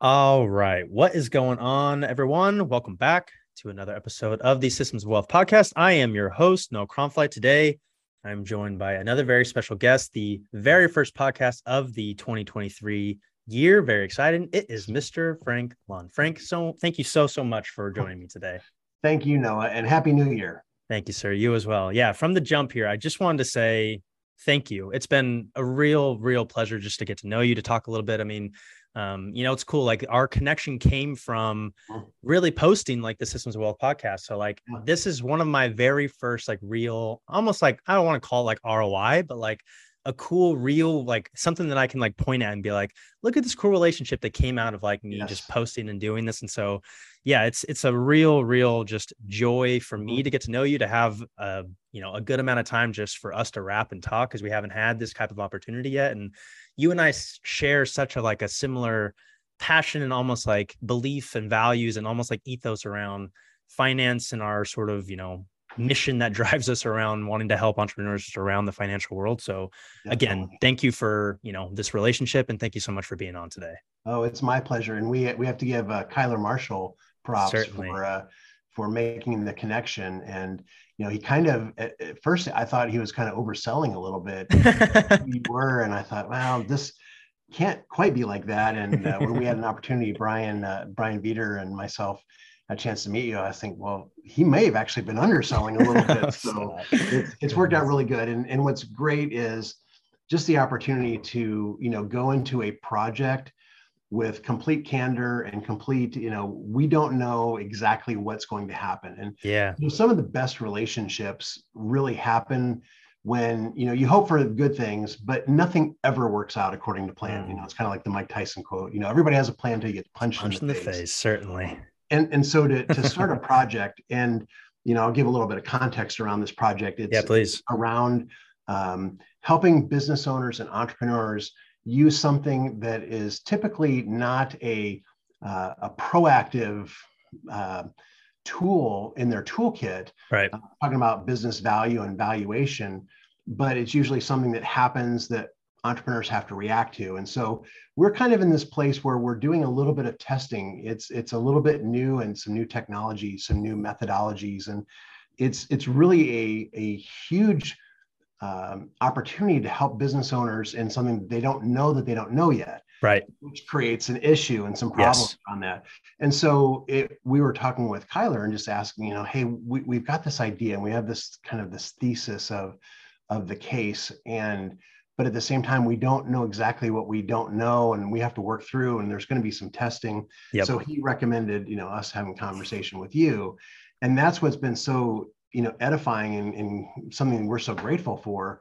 All right. What is going on, everyone? Welcome back to another episode of the Systems of Wealth podcast. I am your host, Noah Kronfly. Today, I'm joined by another very special guest, the very first podcast of the 2023 year. Very exciting. It is Mr. Frank Lunn. Frank, so thank you so, so much for oh. joining me today. Thank you, Noah, and Happy New Year. Thank you, sir. You as well. Yeah, from the jump here, I just wanted to say thank you. It's been a real, real pleasure just to get to know you, to talk a little bit. I mean, um, you know, it's cool. Like our connection came from really posting like the Systems of Wealth podcast. So like this is one of my very first like real, almost like I don't want to call it like ROI, but like a cool, real, like something that I can like point at and be like, look at this cool relationship that came out of like me yes. just posting and doing this. And so, yeah, it's it's a real, real just joy for me mm-hmm. to get to know you, to have a you know a good amount of time just for us to wrap and talk because we haven't had this type of opportunity yet. And you and I share such a like a similar passion and almost like belief and values and almost like ethos around finance and our sort of you know mission that drives us around wanting to help entrepreneurs around the financial world so again thank you for you know this relationship and thank you so much for being on today oh it's my pleasure and we we have to give uh, Cuyler Marshall props Certainly. for uh, for making the connection and you know, he kind of at, at first I thought he was kind of overselling a little bit. we were, and I thought, well, this can't quite be like that. And uh, when we had an opportunity, Brian, uh, Brian Veter, and myself a chance to meet you, I think, well, he may have actually been underselling a little bit. So it's, it's worked out really good. And and what's great is just the opportunity to you know go into a project with complete candor and complete you know we don't know exactly what's going to happen and yeah you know, some of the best relationships really happen when you know you hope for good things but nothing ever works out according to plan mm. you know it's kind of like the mike tyson quote you know everybody has a plan until you get punched, punched in, the, in the face. face. certainly and and so to, to start a project and you know i'll give a little bit of context around this project it's yeah please around um, helping business owners and entrepreneurs use something that is typically not a, uh, a proactive uh, tool in their toolkit, right? Uh, talking about business value and valuation, but it's usually something that happens that entrepreneurs have to react to. And so we're kind of in this place where we're doing a little bit of testing. It's it's a little bit new and some new technology, some new methodologies, and it's it's really a a huge um, opportunity to help business owners in something they don't know that they don't know yet right which creates an issue and some problems yes. on that and so it, we were talking with Cuyler and just asking you know hey we, we've got this idea and we have this kind of this thesis of of the case and but at the same time we don't know exactly what we don't know and we have to work through and there's going to be some testing yep. so he recommended you know us having conversation with you and that's what's been so you know edifying and, and something we're so grateful for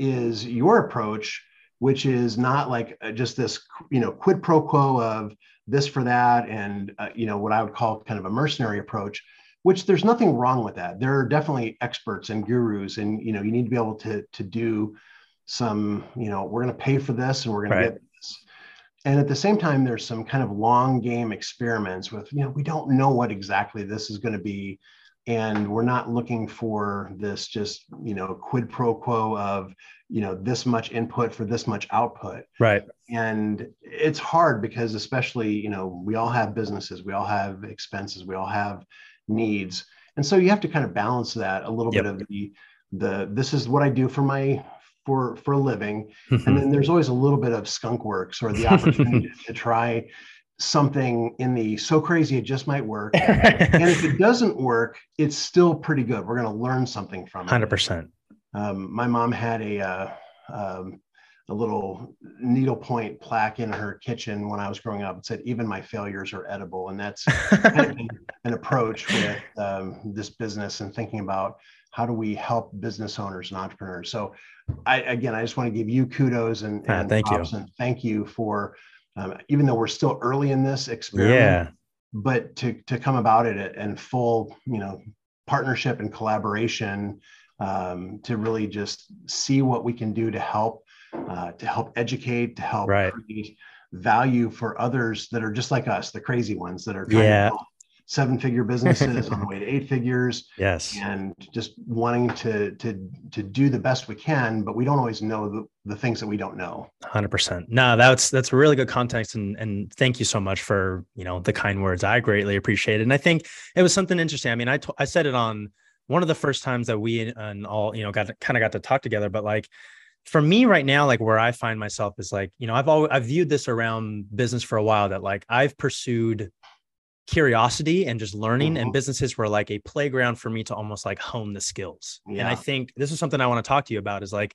is your approach which is not like uh, just this you know quid pro quo of this for that and uh, you know what i would call kind of a mercenary approach which there's nothing wrong with that there are definitely experts and gurus and you know you need to be able to to do some you know we're going to pay for this and we're going right. to get this and at the same time there's some kind of long game experiments with you know we don't know what exactly this is going to be and we're not looking for this just you know quid pro quo of you know this much input for this much output. Right. And it's hard because especially you know we all have businesses we all have expenses we all have needs. And so you have to kind of balance that a little yep. bit of the the this is what i do for my for for a living. And mm-hmm. then there's always a little bit of skunk works or the opportunity to try something in the so crazy it just might work. and if it doesn't work, it's still pretty good. We're going to learn something from it. 100%. Um, my mom had a, uh, um, a little needlepoint plaque in her kitchen when I was growing up. It said, even my failures are edible. And that's an, an approach with um, this business and thinking about how do we help business owners and entrepreneurs. So I, again, I just want to give you kudos and, and thank you. And thank you for um, even though we're still early in this experiment. Yeah. But to to come about it and full, you know, partnership and collaboration um, to really just see what we can do to help uh, to help educate, to help right. create value for others that are just like us, the crazy ones that are yeah. Seven figure businesses on the way to eight figures. Yes. And just wanting to to to do the best we can, but we don't always know the, the things that we don't know. 100%. No, that's that's really good context and and thank you so much for, you know, the kind words. I greatly appreciate it. And I think it was something interesting. I mean, I I said it on one of the first times that we and all, you know, got kind of got to talk together, but like for me right now, like where I find myself is like, you know, I've always I've viewed this around business for a while that like I've pursued curiosity and just learning mm-hmm. and businesses were like a playground for me to almost like hone the skills. Yeah. And I think this is something I want to talk to you about is like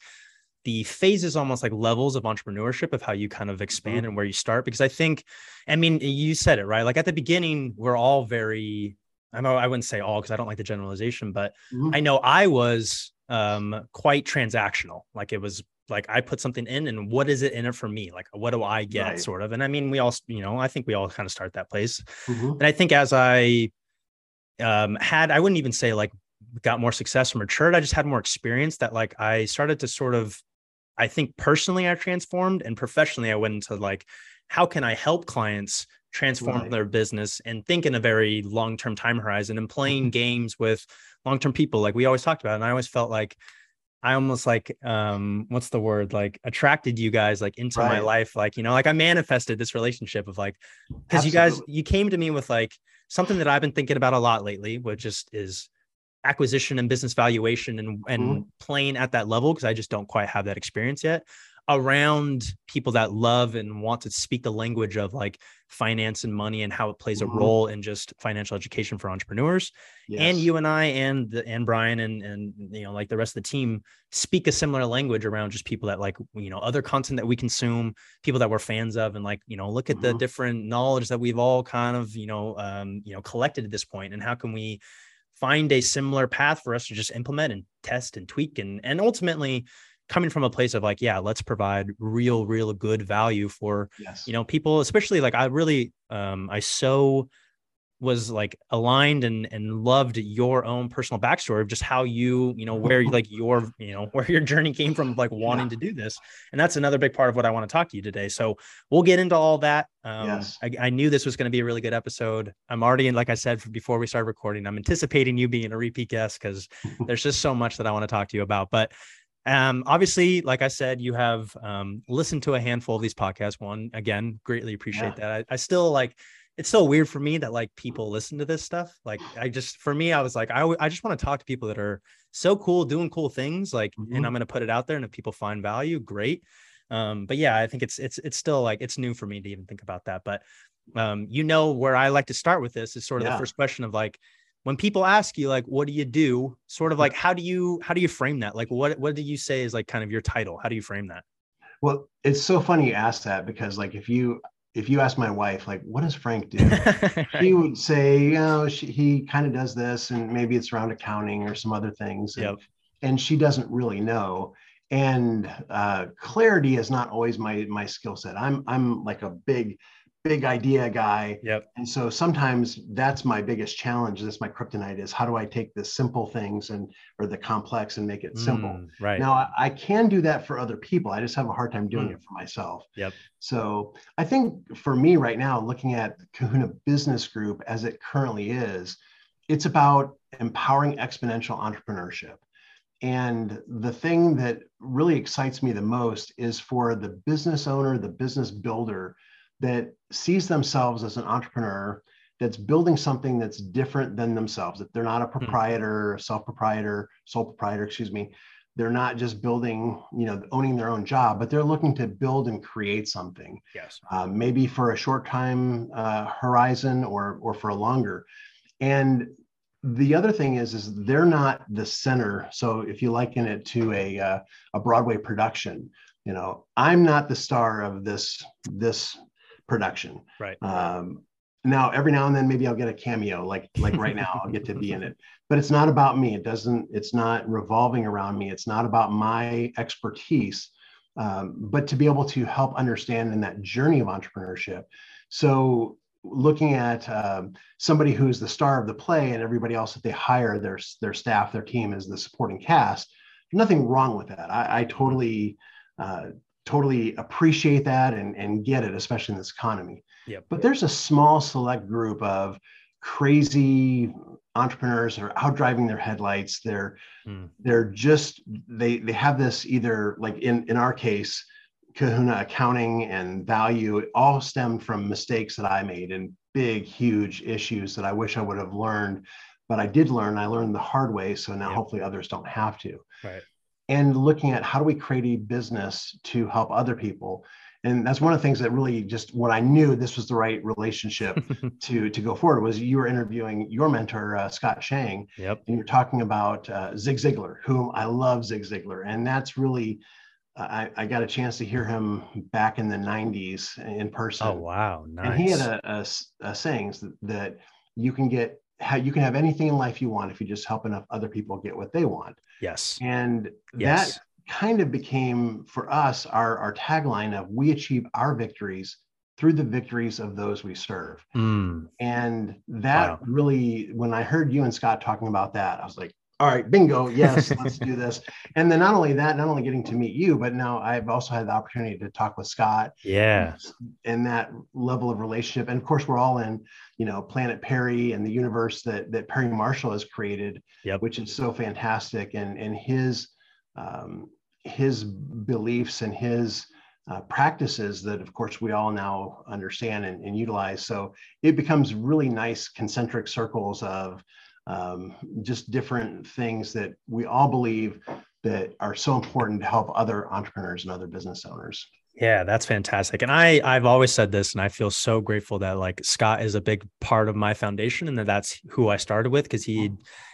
the phases almost like levels of entrepreneurship of how you kind of expand mm-hmm. and where you start because I think I mean you said it right like at the beginning we're all very I know I wouldn't say all because I don't like the generalization but mm-hmm. I know I was um, quite transactional. Like it was like I put something in and what is it in it for me? Like what do I get right. sort of? And I mean, we all, you know, I think we all kind of start that place. Mm-hmm. And I think as I um, had, I wouldn't even say like got more success or matured. I just had more experience that like I started to sort of, I think personally I transformed and professionally I went into like, how can I help clients transform right. their business and think in a very long-term time horizon and playing mm-hmm. games with long-term people like we always talked about and i always felt like i almost like um what's the word like attracted you guys like into right. my life like you know like i manifested this relationship of like because you guys you came to me with like something that i've been thinking about a lot lately which just is acquisition and business valuation and and mm-hmm. playing at that level because i just don't quite have that experience yet around people that love and want to speak the language of like finance and money and how it plays mm-hmm. a role in just financial education for entrepreneurs. Yes. And you and I and the, and Brian and and you know like the rest of the team speak a similar language around just people that like you know other content that we consume, people that we're fans of, and like you know look at mm-hmm. the different knowledge that we've all kind of you know um, you know collected at this point, and how can we find a similar path for us to just implement and test and tweak and and ultimately coming from a place of like yeah let's provide real real good value for yes. you know people especially like i really um i so was like aligned and and loved your own personal backstory of just how you you know where like your you know where your journey came from like wanting yeah. to do this and that's another big part of what i want to talk to you today so we'll get into all that um yes. I, I knew this was going to be a really good episode i'm already in like i said before we started recording i'm anticipating you being a repeat guest because there's just so much that i want to talk to you about but um, obviously, like I said, you have um, listened to a handful of these podcasts. One, again, greatly appreciate yeah. that. I, I, still like it's still weird for me that like people listen to this stuff. Like, I just, for me, I was like, I, I just want to talk to people that are so cool, doing cool things. Like, mm-hmm. and I'm going to put it out there. And if people find value, great. Um, but yeah, I think it's, it's, it's still like, it's new for me to even think about that. But um, you know, where I like to start with this is sort of yeah. the first question of like, when people ask you like what do you do? Sort of like how do you how do you frame that? Like what what do you say is like kind of your title? How do you frame that? Well it's so funny you ask that because like if you if you ask my wife like what does frank do? Right. she would say you know she, he kind of does this and maybe it's around accounting or some other things and, yep. and she doesn't really know. And uh, clarity is not always my my skill set. I'm i'm like a big big idea guy. Yep. And so sometimes that's my biggest challenge. That's my kryptonite is how do I take the simple things and or the complex and make it simple. Mm, right. Now I, I, can do that for other people. I just have a hard time doing mm. it for myself. Yep. So I think for me right now, looking at Kahuna Business Group as it currently is, it's about empowering exponential entrepreneurship. And the thing that really excites me the most is for the business owner, the business builder that sees themselves as an entrepreneur that's building something that's different than themselves that they're not a hmm. proprietor mm-hmm. self-proprietor sole proprietor excuse me they're not just building you know owning their own job but they're looking to build and create something yes uh, maybe for a short time uh, horizon or or for a longer and the other thing is is they're not the center so if you liken it to a uh, a broadway production you know i'm not the star of this this production. Right. Um, now, every now and then, maybe I'll get a cameo, like like right now, I'll get to be in it. But it's not about me. It doesn't. It's not revolving around me. It's not about my expertise. Um, but to be able to help understand in that journey of entrepreneurship. So looking at um, somebody who's the star of the play and everybody else that they hire, their their staff, their team is the supporting cast. Nothing wrong with that. I, I totally uh, totally appreciate that and, and get it, especially in this economy. Yep. But there's a small select group of crazy entrepreneurs are out driving their headlights they're mm. they're just they they have this either like in in our case kahuna accounting and value all stem from mistakes that i made and big huge issues that i wish i would have learned but i did learn i learned the hard way so now yeah. hopefully others don't have to right and looking at how do we create a business to help other people and that's one of the things that really just when I knew this was the right relationship to to go forward was you were interviewing your mentor uh, Scott Shang, yep. and you're talking about uh, Zig Ziglar, whom I love Zig Ziglar, and that's really I, I, got a chance to hear him back in the 90s in person. Oh wow, nice! And he had a, a, a sayings that, that you can get how you can have anything in life you want if you just help enough other people get what they want. Yes. And yes. that kind of became for us our, our tagline of we achieve our victories through the victories of those we serve. Mm. And that wow. really, when I heard you and Scott talking about that, I was like, all right, bingo, yes, let's do this. And then not only that, not only getting to meet you, but now I've also had the opportunity to talk with Scott. Yeah. And that level of relationship. And of course, we're all in, you know, Planet Perry and the universe that that Perry Marshall has created, yep. which is so fantastic. And and his um, his beliefs and his uh, practices that, of course, we all now understand and, and, utilize. So it becomes really nice concentric circles of um, just different things that we all believe that are so important to help other entrepreneurs and other business owners. Yeah, that's fantastic. And I I've always said this and I feel so grateful that like Scott is a big part of my foundation and that that's who I started with because he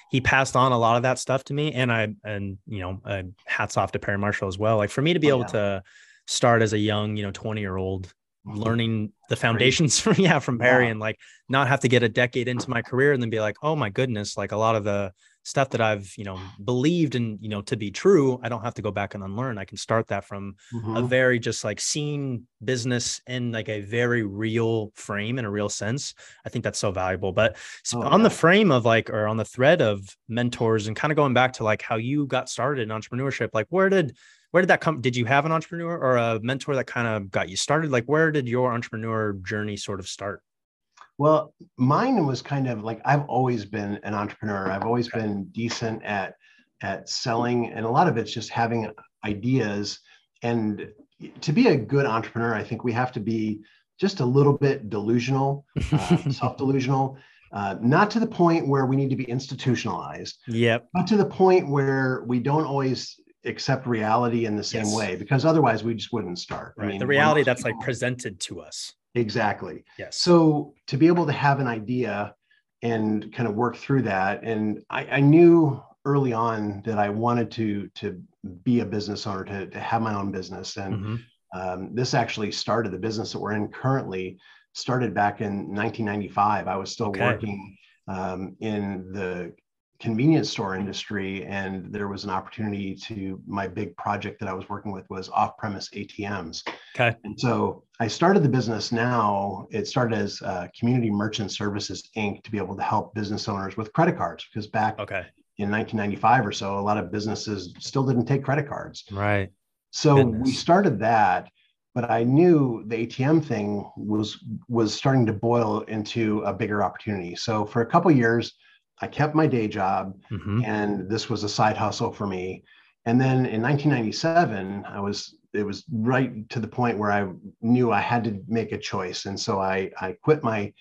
he passed on a lot of that stuff to me and i and you know uh, hats off to perry marshall as well like for me to be oh, able yeah. to start as a young you know 20 year old. Learning the foundations from yeah from yeah. and like not have to get a decade into my career and then be like oh my goodness like a lot of the stuff that I've, you know, believed and, you know, to be true, I don't have to go back and unlearn. I can start that from mm-hmm. a very just like seeing business in like a very real frame in a real sense. I think that's so valuable. But oh, on yeah. the frame of like, or on the thread of mentors and kind of going back to like how you got started in entrepreneurship, like where did, where did that come? Did you have an entrepreneur or a mentor that kind of got you started? Like, where did your entrepreneur journey sort of start? Well, mine was kind of like I've always been an entrepreneur. I've always okay. been decent at at selling, and a lot of it's just having ideas. And to be a good entrepreneur, I think we have to be just a little bit delusional, uh, self delusional. Uh, not to the point where we need to be institutionalized. Yep. But to the point where we don't always accept reality in the same yes. way, because otherwise we just wouldn't start. Right. I mean, the reality that's people, like presented to us. Exactly. Yes. So to be able to have an idea and kind of work through that, and I, I knew early on that I wanted to to be a business owner, to, to have my own business, and mm-hmm. um, this actually started the business that we're in currently started back in 1995. I was still okay. working um, in the convenience store industry and there was an opportunity to my big project that i was working with was off-premise atms okay. And so i started the business now. It started as uh, community merchant services inc. to be able to help business owners with credit cards because back okay. in 1995 or so a lot of businesses still didn't take credit cards. Right. So Goodness. we started that but i knew the atm thing was was starting to boil into a bigger opportunity. So for a couple years I kept my day job, mm-hmm. and this was a side hustle for me. And then in 1997, I was it was right to the point where I knew I had to make a choice, and so I I quit my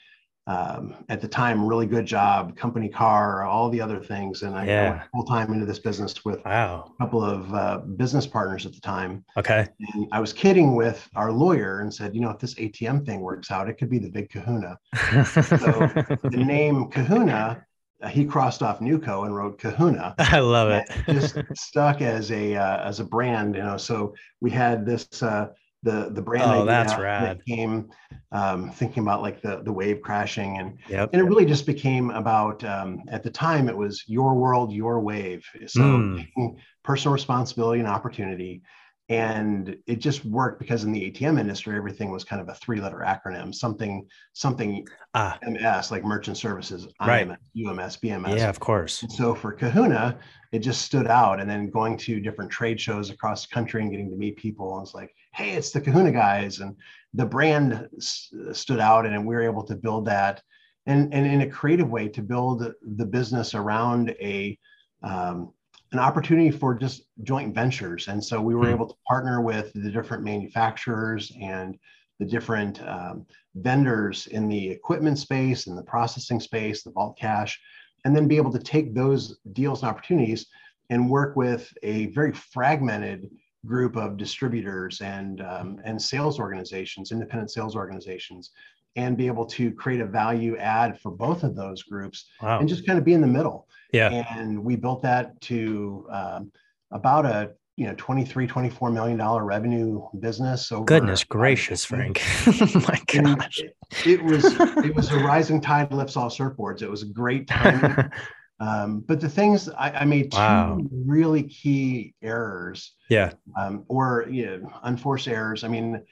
um, at the time really good job, company car, all the other things, and I yeah. went full time into this business with wow. a couple of uh, business partners at the time. Okay, and I was kidding with our lawyer and said, you know, if this ATM thing works out, it could be the big Kahuna. so the name Kahuna he crossed off Nuco and wrote Kahuna. I love it. just stuck as a uh, as a brand, you know. So we had this uh, the the brand oh, that's rad. that came um, thinking about like the the wave crashing and yep. and it really just became about um, at the time it was your world your wave so mm. personal responsibility and opportunity and it just worked because in the ATM industry everything was kind of a three letter acronym something something ah. MS like merchant services right. IMS, UMS BMS yeah of course. And so for Kahuna it just stood out. And then going to different trade shows across the country and getting to meet people and it's like hey it's the Kahuna guys. And the brand s- stood out and we were able to build that. And, and in a creative way to build the business around a um, an opportunity for just joint ventures. And so we were mm-hmm. able to partner with the different manufacturers and the different um, vendors in the equipment space and the processing space, the vault cash, and then be able to take those deals and opportunities and work with a very fragmented group of distributors and um, and sales organizations, independent sales organizations, and be able to create a value add for both of those groups wow. and just kind of be in the middle. Yeah. And we built that to um, about a you know 23 24 million dollar revenue business so goodness gracious frank oh my gosh it, it, was it was a rising tide lifts all surfboards it was a great time um, but the things I, I made two wow. really key errors yeah um, or you know, unforced errors i mean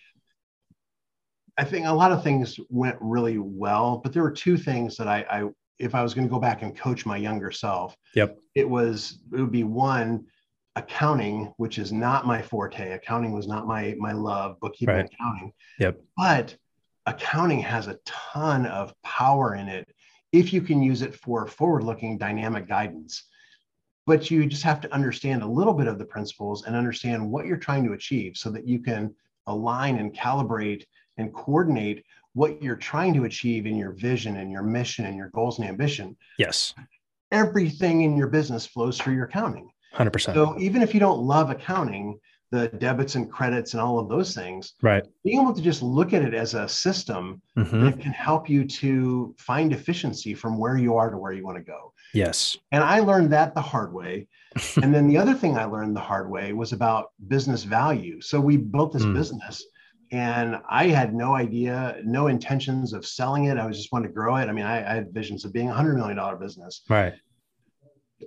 I think a lot of things went really well, but there were two things that I, I if I was going to go back and coach my younger self, yep, it was it would be one accounting, which is not my forte. Accounting was not my my love, bookkeeping, right. accounting. Yep, but accounting has a ton of power in it if you can use it for forward-looking dynamic guidance. But you just have to understand a little bit of the principles and understand what you're trying to achieve so that you can align and calibrate and coordinate what you're trying to achieve in your vision and your mission and your goals and ambition. Yes. Everything in your business flows through your accounting. 100%. So even if you don't love accounting, the debits and credits and all of those things, right? Being able to just look at it as a system mm-hmm. that can help you to find efficiency from where you are to where you want to go. Yes. And I learned that the hard way. and then the other thing I learned the hard way was about business value. So we built this mm. business and I had no idea, no intentions of selling it. I was just wanting to grow it. I mean, I, I had visions of being a hundred million dollar business. Right.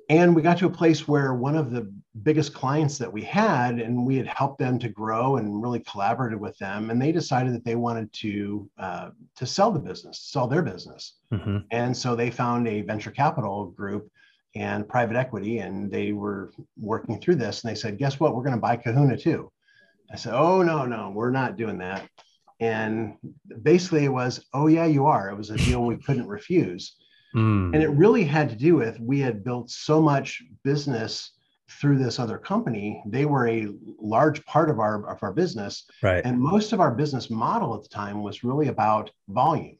And we got to a place where one of the biggest clients that we had, and we had helped them to grow and really collaborated with them, and they decided that they wanted to uh, to sell the business, sell their business. Mm-hmm. And so they found a venture capital group and private equity, and they were working through this. And they said, "Guess what? We're going to buy Kahuna too." I said, Oh, no, no, we're not doing that. And basically, it was, Oh, yeah, you are. It was a deal we couldn't refuse. Mm. And it really had to do with we had built so much business through this other company. They were a large part of our, of our business. Right. And most of our business model at the time was really about volume.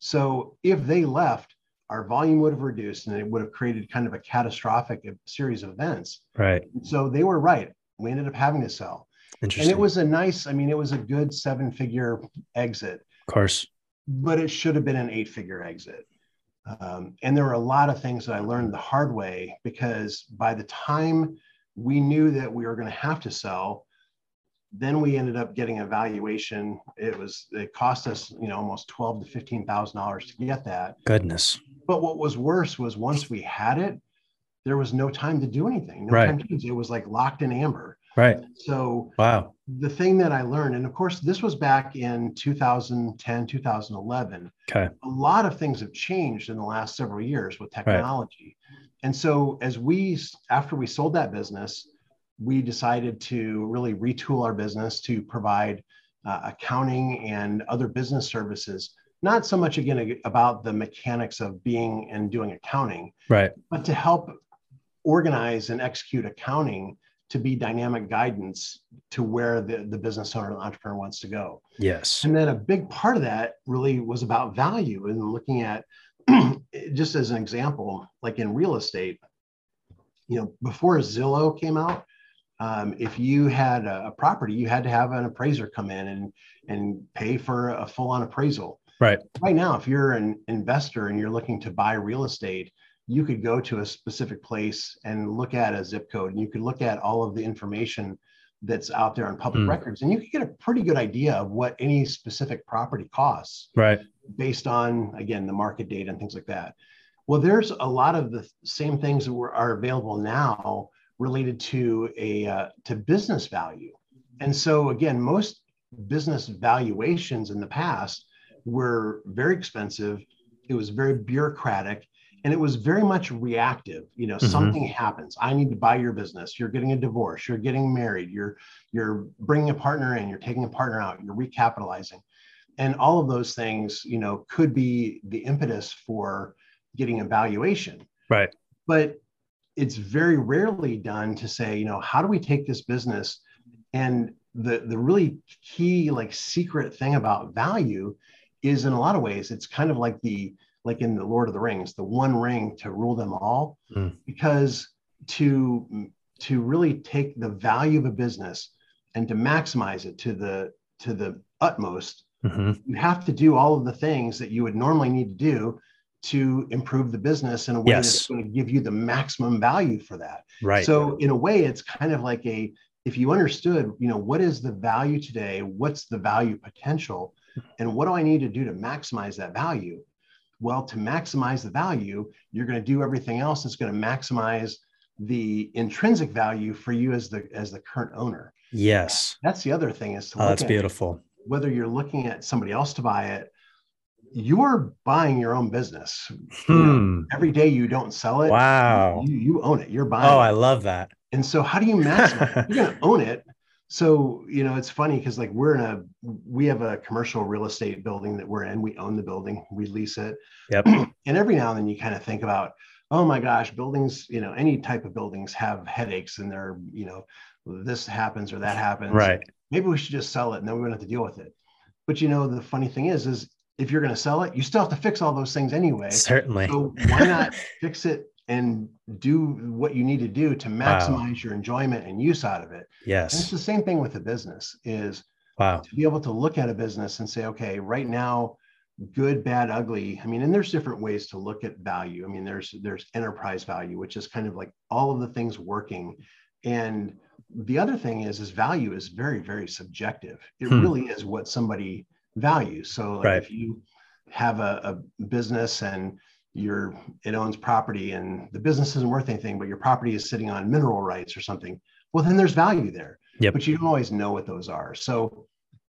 So if they left, our volume would have reduced and it would have created kind of a catastrophic series of events. Right. So they were right. We ended up having to sell. Interesting. And it was a nice, I mean, it was a good seven figure exit. Of course. But it should have been an eight figure exit. Um, and there were a lot of things that I learned the hard way because by the time we knew that we were going to have to sell, then we ended up getting a valuation. It was it cost us, you know, almost twelve to fifteen thousand dollars to get that. Goodness. But what was worse was once we had it, there was no time to do anything. No right. time to, it was like locked in amber. Right. So, wow. The thing that I learned, and of course, this was back in 2010, 2011. Okay. A lot of things have changed in the last several years with technology. Right. And so, as we, after we sold that business, we decided to really retool our business to provide uh, accounting and other business services. Not so much again about the mechanics of being and doing accounting, right? But to help organize and execute accounting to be dynamic guidance to where the, the business owner the entrepreneur wants to go. Yes. And then a big part of that really was about value and looking at just as an example like in real estate you know before zillow came out um, if you had a, a, property you had to have an appraiser come in and and pay for a full-on appraisal. Right. Right now if you're an investor and you're looking to buy real estate you could go to a specific place and look at a zip code and you could look at all of the information that's out there on public mm. records and you could get a pretty good idea of what any specific property costs right. based on again the market data and things like that. Well there's a lot of the same things that were, are available now related to a uh, to business value. And so again most business valuations in the past were very expensive. It was very bureaucratic and it was very much reactive you know mm-hmm. something happens. I need to buy your business. You're getting a divorce. You're getting married. You're you're bringing a partner in. You're taking a partner out. You're recapitalizing. And all of those things you know could be the impetus for getting a valuation right. But it's very rarely done to say you know how do we take this business? And the the really key like secret thing about value is in a lot of ways it's kind of like the like in the lord of the rings the one ring to rule them all mm. because to to really take the value of a business and to maximize it to the to the utmost mm-hmm. you have to do all of the things that you would normally need to do to improve the business in a way yes. that's going to give you the maximum value for that right so in a way it's kind of like a if you understood you know what is the value today what's the value potential and what do i need to do to maximize that value well to maximize the value you're going to do everything else that's going to maximize the intrinsic value for you as the as the current owner. Yes. That's the other thing is oh, that's beautiful. whether you're looking at somebody else to buy it you're buying your own business. Hmm. you know, hmm. every day you don't sell it wow. you, you own it. You're buying oh it. i love that. And so how do you maximize? You're going to own it so you know it's funny because like we're in a we have a commercial real estate building that we're in we own the building we lease it yep and every now and then you kind of think about oh my gosh, buildings, you know, any type of buildings have headaches and they're, you know, this happens or that happens. Right. Maybe we should just sell it and then we don't have to deal with it. But you know, the funny thing is, is if you're going to sell it, you still have to fix all those things anyway. Certainly. So why not fix it and do what you need to do to maximize wow. your enjoyment and use out of it? Yes. And it's the same thing with a business is wow. to be able to look at a business and say, okay, right now good bad ugly i mean and there's different ways to look at value i mean there's there's enterprise value which is kind of like all of the things working and the other thing is is value is very very subjective it hmm. really is what somebody values so like right. if you have a, a business and your it owns property and the business isn't worth anything but your property is sitting on mineral rights or something well then there's value there yep. but you don't always know what those are so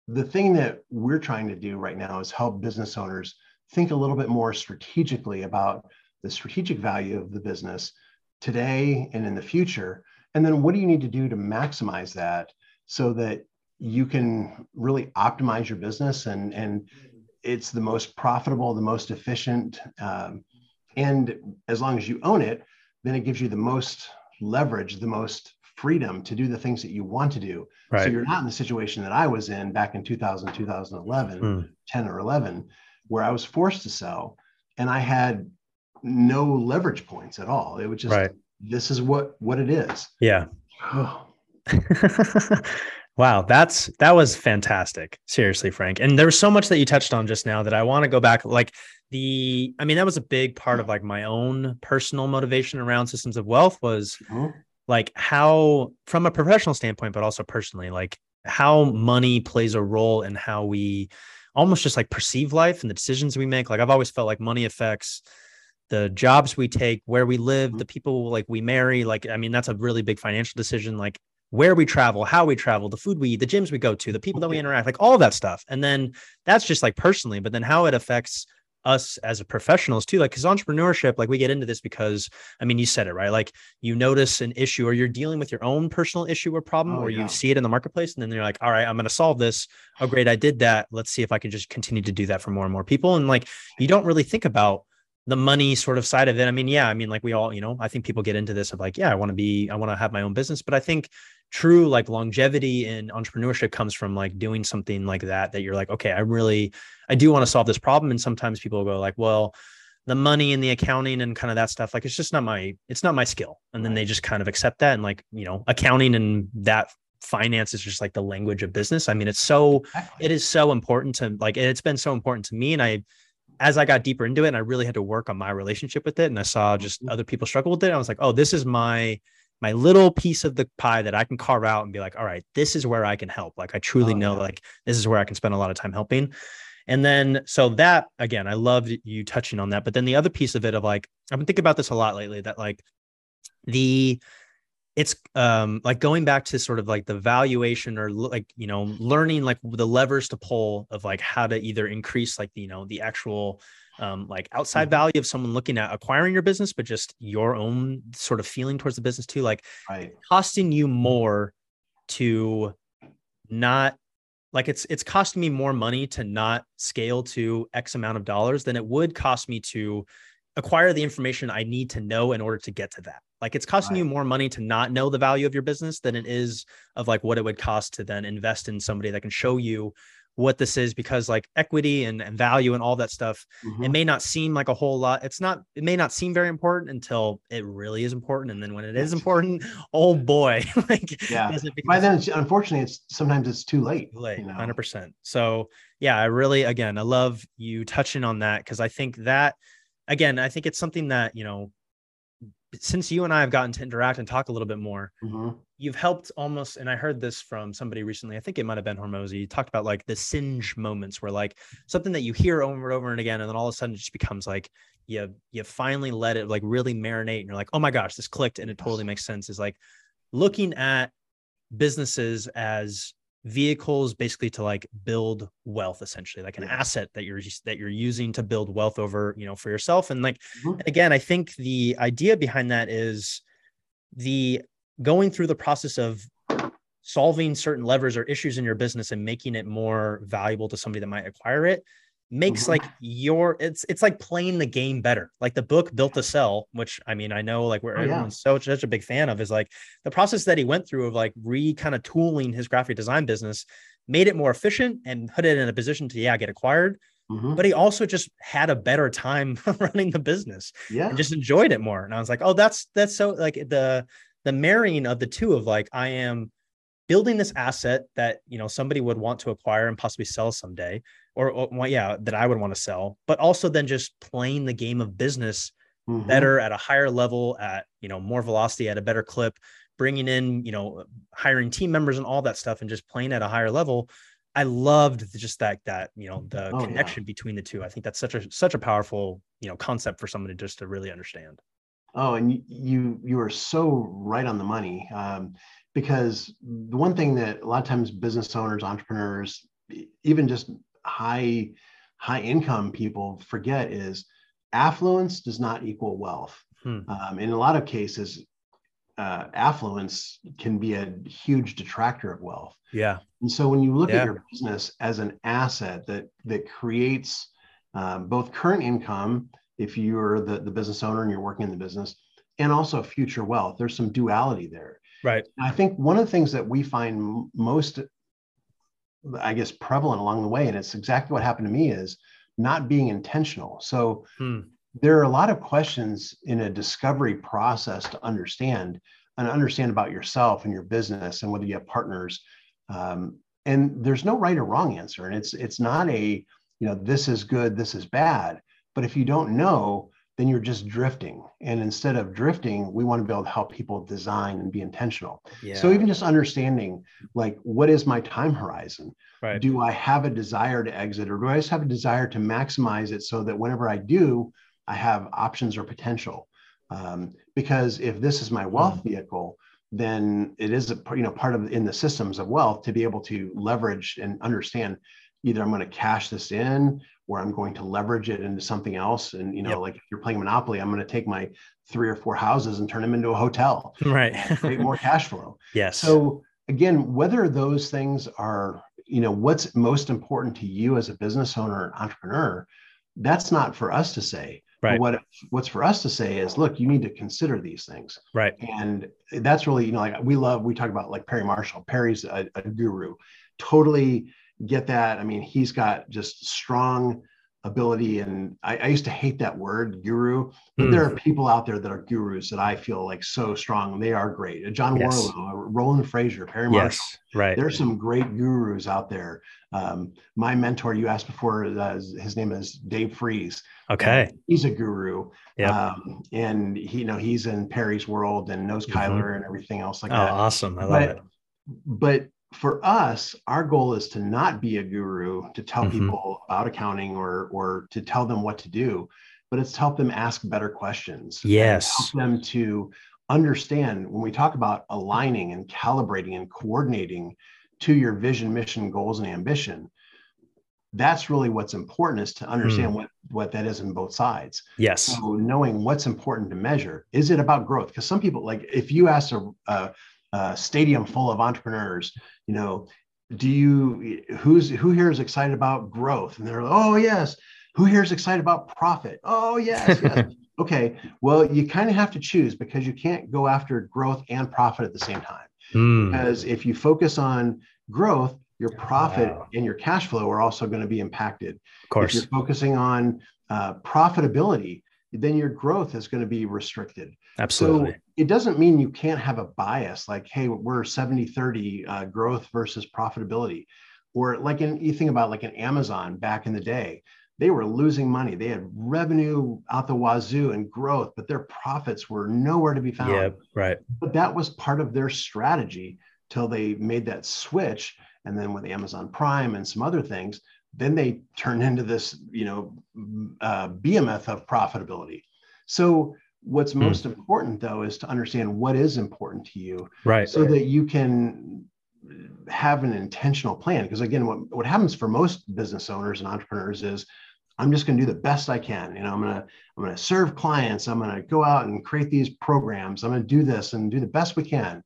the thing that we're trying to do right now is help business owners think a little bit more strategically about the strategic value of the business today and in the future. And then what do you need to do to maximize that so that you can really optimize your business and, and it's the most profitable, the most efficient. Um, and as long as you own it, then it gives you the most leverage, the most freedom to do the things that you want to do. Right. So you're not in the situation that I was in back in 2000, 2011, mm. 10 or 11, where I was forced to sell and I had no leverage points at all. It was just, right. this is what, what it is. Yeah. wow. That's, that was fantastic. Seriously, Frank. And there was so much that you touched on just now that I want to go back. Like the, I mean, that was a big part of like my own personal motivation around systems of wealth was mm-hmm like how from a professional standpoint but also personally like how money plays a role in how we almost just like perceive life and the decisions we make like i've always felt like money affects the jobs we take where we live mm-hmm. the people like we marry like i mean that's a really big financial decision like where we travel how we travel the food we eat the gyms we go to the people that we interact like all that stuff. And then that's just like personally but then how it affects us as a professionals too like because entrepreneurship like we get into this because i mean you said it right? Like you notice an issue or you're dealing with your own personal issue or problem oh, or yeah. you see it in the marketplace and then you're like all right i'm going to solve this. Oh great i did that. Let's see if i can just continue to do that for more and more people. And like you don't really think about the money sort of side of it. I mean, yeah, I mean, like we all, you know, I think people get into this of like, yeah, I want to be, I want to have my own business. But I think true like longevity in entrepreneurship comes from like doing something like that, that you're like, okay, I really, I do want to solve this problem. And sometimes people go like, well, the money and the accounting and kind of that stuff, like it's just not my, it's not my skill. And then they just kind of accept that. And like, you know, accounting and that finance is just like the language of business. I mean, it's so, it is so important to like, it's been so important to me. And I, as I got deeper into it and I really had to work on my relationship with it and I saw just mm-hmm. other people struggle with it, I was like, oh, this is my my little piece of the pie that I can carve out and be like, all right, this is where I can help. Like I truly oh, know yeah. like this is where I can spend a lot of time helping. And then so that again, I loved you touching on that. But then the other piece of it of like, I've been thinking about this a lot lately that like the it's um like going back to sort of like the valuation or like you know learning like the levers to pull of like how to either increase like you know the actual um like outside mm-hmm. value of someone looking at acquiring your business but just your own sort of feeling towards the business too like right. costing you more to not like it's it's costing me more money to not scale to x amount of dollars than it would cost me to acquire the information i need to know in order to get to that like it's costing right. you more money to not know the value of your business than it is of like what it would cost to then invest in somebody that can show you what this is because like equity and, and value and all that stuff mm-hmm. it may not seem like a whole lot it's not it may not seem very important until it really is important and then when it is important oh boy like yeah by then it's, unfortunately it's sometimes it's too late too late you know? 100% so yeah i really again i love you touching on that because i think that again i think it's something that you know since you and I have gotten to interact and talk a little bit more, mm-hmm. you've helped almost. And I heard this from somebody recently. I think it might have been Hormozi. You talked about like the singe moments where like something that you hear over and over and again, and then all of a sudden it just becomes like you you finally let it like really marinate, and you're like, oh my gosh, this clicked, and it totally makes sense. Is like looking at businesses as vehicles basically to like build wealth essentially like an yeah. asset that you're that you're using to build wealth over you know for yourself and like mm-hmm. again i think the idea behind that is the going through the process of solving certain levers or issues in your business and making it more valuable to somebody that might acquire it makes mm-hmm. like your it's it's like playing the game better like the book built to sell which i mean i know like where oh, everyone's yeah. so such a big fan of is like the process that he went through of like re kind of tooling his graphic design business made it more efficient and put it in a position to yeah get acquired mm-hmm. but he also just had a better time running the business yeah and just enjoyed it more and i was like oh that's that's so like the the marrying of the two of like i am building this asset that you know somebody would want to acquire and possibly sell someday or, or yeah that i would want to sell but also then just playing the game of business mm-hmm. better at a higher level at you know more velocity at a better clip bringing in you know hiring team members and all that stuff and just playing at a higher level i loved just that that you know the oh, connection yeah. between the two i think that's such a such a powerful you know concept for somebody just to really understand oh and you you are so right on the money um, because the one thing that a lot of times business owners entrepreneurs even just high high income people forget is affluence does not equal wealth hmm. um, in a lot of cases uh, affluence can be a huge detractor of wealth yeah and so when you look yeah. at your business as an asset that that creates um, both current income if you're the, the business owner and you're working in the business and also future wealth there's some duality there Right. I think one of the things that we find most, I guess, prevalent along the way, and it's exactly what happened to me, is not being intentional. So hmm. there are a lot of questions in a discovery process to understand and understand about yourself and your business and whether you have partners. Um, and there's no right or wrong answer. And it's it's not a, you know, this is good, this is bad. But if you don't know, then you're just drifting. And instead of drifting, we want to be able to help people design and be intentional. Yeah. So even just understanding like what is my time horizon? Right. Do I have a desire to exit or do I just have a desire to maximize it so that whenever I do, I have options or potential? Um, because if this is my wealth mm. vehicle, then it is a you know part of in the systems of wealth to be able to leverage and understand either I'm going to cash this in or I'm going to leverage it into something else. And, you know, yep. like if you're playing Monopoly, I'm going to take my three or four houses and turn them into a hotel. Right. create more cash flow. Yes. So again, whether those things are, you know, what's most important to you as a business owner and entrepreneur, that's not for us to say. Right. But what what's for us to say is, look, you need to consider these things. Right. And that's really, you know, like we love, we talk about like Perry Marshall. Perry's a, a guru, totally get that. I mean, he's got just strong ability. And I, I used to hate that word, guru, but mm. there are people out there that are gurus that I feel like so strong. And they are great. John yes. Warrillow, Roland Frasier, Perry Marshall. Yes, right. There's some great gurus out there. Um, my mentor, you asked before, uh, his name is Dave Freeze. Okay. He's a guru. Yeah. Um, and he, you know, he's in Perry's world and knows mm-hmm. Cuyler and everything else like oh, that. Awesome. I love but, it. But for us, our goal is to not be a guru to tell mm-hmm. people about accounting or or to tell them what to do, but it's to help them ask better questions. Yes. Help them to understand when we talk about aligning and calibrating and coordinating to your vision, mission, goals, and ambition. That's really what's important is to understand mm. what what that is in both sides. Yes. So knowing what's important to measure. Is it about growth? Because some people like if you ask a, a a stadium full of entrepreneurs, you know, do you who's who here is excited about growth? And they're like oh yes. Who here is excited about profit? Oh yes yes. Okay well you kind of have to choose because you can't go after growth and profit at the same time. Mm. because if you focus on growth your profit wow. and your cash flow are also going to be impacted. Of course. If you're focusing on uh, profitability then your growth is going to be restricted. Absolutely. So it doesn't mean you can't have a bias like, hey, we're 70 30 uh, growth versus profitability. Or like in, you think about like an Amazon back in the day, they were losing money. They had revenue out the wazoo and growth, but their profits were nowhere to be found. Yeah, right. But that was part of their strategy till they made that switch. And then with Amazon Prime and some other things, then they turned into this, you know, uh, behemoth of profitability. So what's hmm. most mm. important though is to understand what is important to you, right? So that you can have an intentional plan. Because again, what, what happens for most business owners and entrepreneurs is I'm just going to do the best I can. You know, I'm going to I'm going to serve clients. I'm going to go out and create these programs. I'm going to do this and do the best we can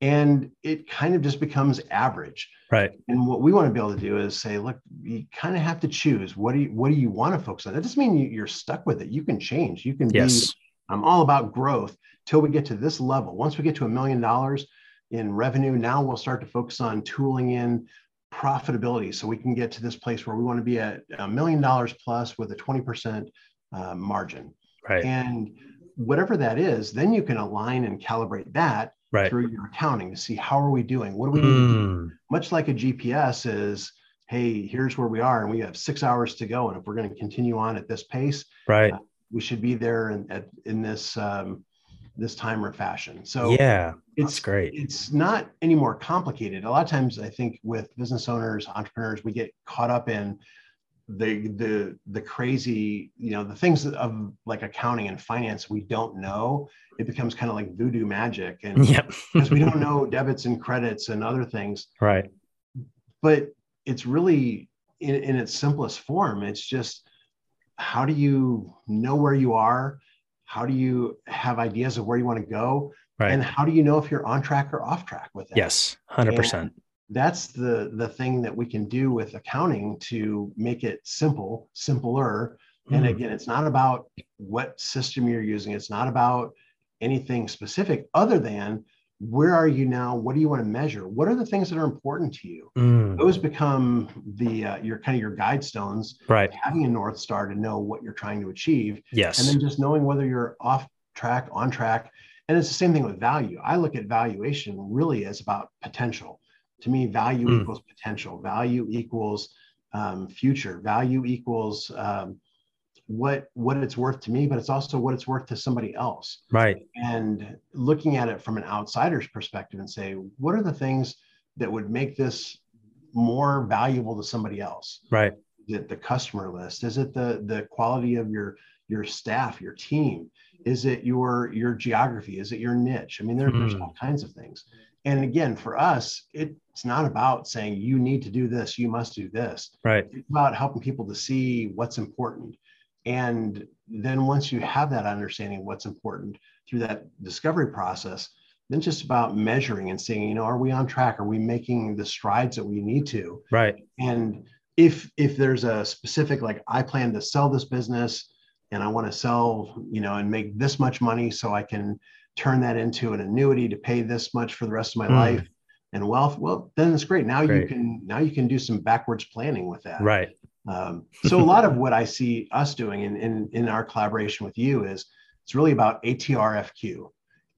and it kind of just becomes average right and what we want to be able to do is say look you kind of have to choose what do you what do you want to focus on that doesn't mean you're stuck with it you can change you can yes. be i'm all about growth till we get to this level once we get to a million dollars in revenue now we'll start to focus on tooling in profitability so we can get to this place where we want to be at a million dollars plus with a 20% uh, margin right and whatever that is then you can align and calibrate that right. through your accounting to see how are we doing what do we need mm. to do hmm. much like a gps is hey here's where we are and we have six hours to go and if we're going to continue on at this pace right uh, we should be there in, at, in this um, this time or fashion. So yeah it's great. it's not any more complicated. A lot of times i think with business owners entrepreneurs we get caught up in the the the crazy you know the things of like accounting and finance we don't know. It becomes kind of like voodoo magic and yep. because we don't know debits and credits and other things. Right. But it's really in, in its simplest form it's just how do you know where you are how do you have ideas of where you want to go right. and how do you know if you're on track or off track with it yes 100% and that's the the thing that we can do with accounting to make it simple simpler mm. and hmm. again it's not about what system you're using it's not about anything specific other than where are you now? What do you want to measure? What are the things that are important to you? Mm. those become the uh, your kind of your guide stones right. having a north star to know what you're trying to achieve. Yes. And then just knowing whether you're off track on track. And it's the same thing with value. I look at valuation really as about potential. To me value mm. equals potential. Value equals um, future. Value equals um, what what it's worth to me but it's also what it's worth to somebody else. Right. And looking at it from an outsider's perspective and say what are the things that would make this more valuable to somebody else? Right. Is it the customer list? Is it the the quality of your your staff your team? Is it your your geography? Is it your niche? I mean there, mm. there's all kinds of things. And again for us it's not about saying you need to do this you must do this. Right. It's about helping people to see what's important and then once you have that understanding of what's important through that discovery process then just about measuring and seeing you know are we on track? Are we making the strides that we need to? Right. And if if there's a specific like i plan to sell this business and i want to sell you know and make this much money so i can turn that into an annuity to pay this much for the rest of my mm. life and wealth well then it's great. Now great. you can now you can do some backwards planning with that. Right um, so a lot of what i see us doing in, in in our collaboration with you is it's really about atrfq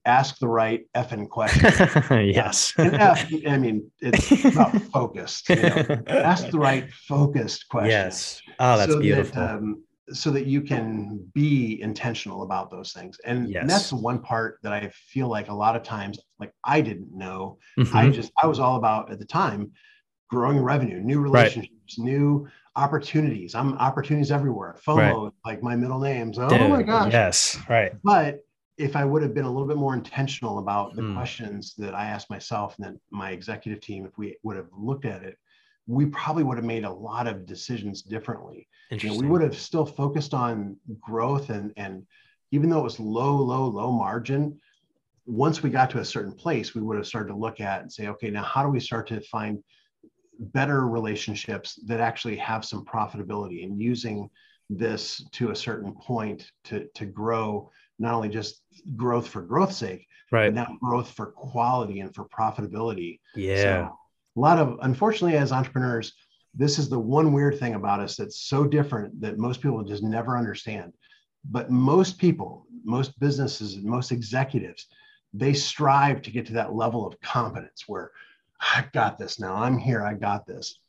ask the right effing question. Yes. Uh, F, i mean it's about focused you know? ask the right focused question. Yes. Oh that's so beautiful. that, um, so that you can be intentional about those things. And, yes. that's the one part that i feel like a lot of times like i didn't know. Mm-hmm. i just i was all about at the time growing revenue new relationships right. new opportunities i'm opportunities everywhere fomo right. like my middle names oh Dude, my gosh yes right but if i would have been a little bit more intentional about the mm. questions that i asked myself and then my executive team if we would have looked at it we probably would have made a lot of decisions differently. You know, we would have still focused on growth and and even though it was low, low, low margin, once we got to a certain place, we would have started to look at and say, okay, now how do we start to find better relationships that actually have some profitability and using this to a certain point to to grow not only just growth for growth's sake right. but now growth for quality and for profitability. Yeah. so a lot of unfortunately as entrepreneurs this is the one weird thing about us that's so different that most people just never understand. But most people most businesses and most executives they strive to get to that level of competence where i got this now i'm here i got this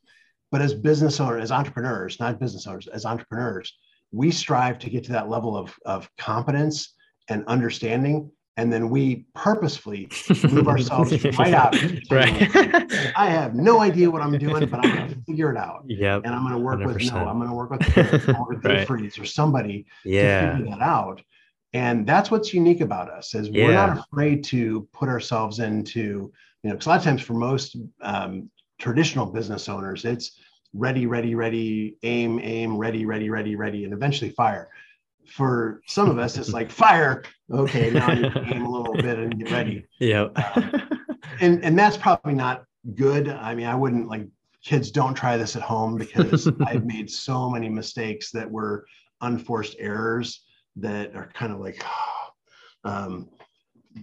but as business owners as entrepreneurs not business owners as entrepreneurs we strive to get to that level of, of competence and understanding and then we purposefully move ourselves right out. right. I have no idea what I'm doing, but I'm going to figure it out. Yeah. And I'm going to work 100%. with no, I'm going to work with or right. freeze or somebody yeah. to figure that out. And that's what's unique about us is we're not afraid to put ourselves into, you know, because a lot of times for most um, traditional business owners, it's ready, ready, ready, aim, aim, ready, ready, ready, ready, and eventually fire for some of us, it's like fire. Okay, now you aim a little bit and get ready. Yeah. Uh, and and that's probably not good. I mean, I wouldn't like kids don't try this at home because I've made so many mistakes that were unforced errors that are kind of like um,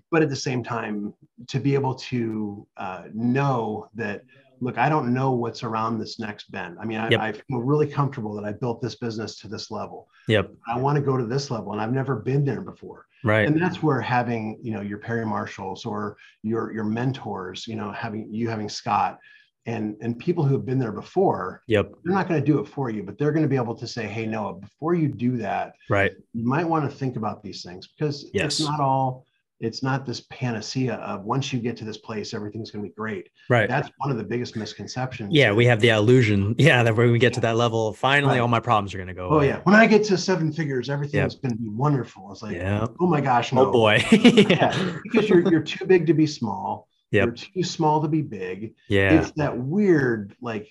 but at the same time to be able to uh, know that look, I don't know what's around this next bend. I mean, I, yep. I, feel really comfortable that I built this business to this level. Yep. I want to go to this level, and I've never been there before. Right. And that's where having, you know, your Perry Marshalls or your your mentors, you know, having you having Scott and and people who have been there before. Yep. They're not going to do it for you, but they're going to be able to say, "Hey, Noah, before you do that, right, you might want to think about these things because yes. it's not all." It's not this panacea of once you get to this place everything's going to be great right that's one of the biggest misconceptions yeah we have the illusion yeah that when we get to that level finally right. all my problems are going to go oh away. yeah when i get to seven figures everything's yep. going to be wonderful it's like yeah. oh my gosh oh, no. oh boy yeah. because you're, you're too big to be small yep. you're too small to be big yeah it's that weird like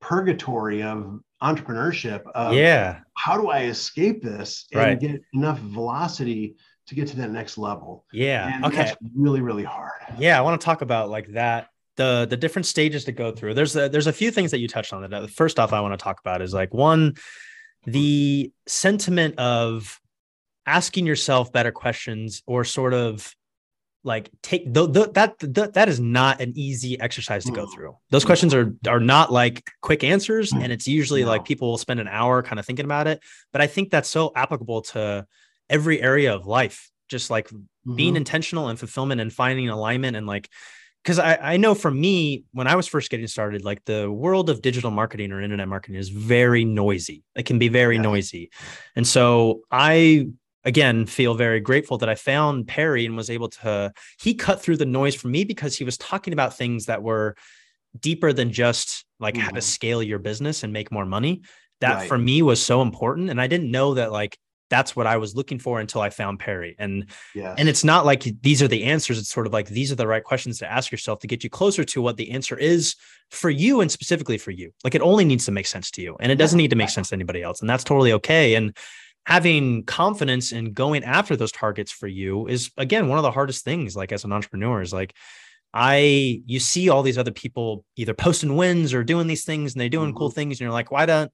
purgatory of entrepreneurship of yeah how do i escape this and right. get enough velocity to get to that next level. Yeah. And okay. Really, really hard. Yeah. I want to talk about like that, the, the different stages to go through. There's a, there's a few things that you touched on that. First off, I want to talk about is like one, the sentiment of asking yourself better questions or sort of like take the, the, that the, that is not an easy exercise to go mm. through those questions are are not like quick answers mm. and it's usually no. like people will spend an hour kind of thinking about it but i think that's so applicable to every area of life, just like mm-hmm. being intentional and fulfillment and finding alignment and like because I, I know for me when i was first getting started like the world of digital marketing or internet marketing is very noisy it can be very yeah. noisy and so i again feel very grateful that i found perry and was able to he cut through the noise for me because he was talking about things that were deeper than just like mm-hmm. how to mm-hmm. scale your business and make more money that right. for me was so important and i didn't know that like that's what I was looking for until I found Perry. And yes. and it's not like these are the answers. It's sort of like these are the right questions to ask yourself to get you closer to what the answer is for you and specifically for you. Like it only needs to make sense to you and it doesn't need to make sense to anybody else. And that's totally okay. And having confidence in going after those targets for you is again one of the hardest things like as an entrepreneur is like I you see all these other people either posting wins or doing these things and they're doing mm-hmm. cool things and you're like why don't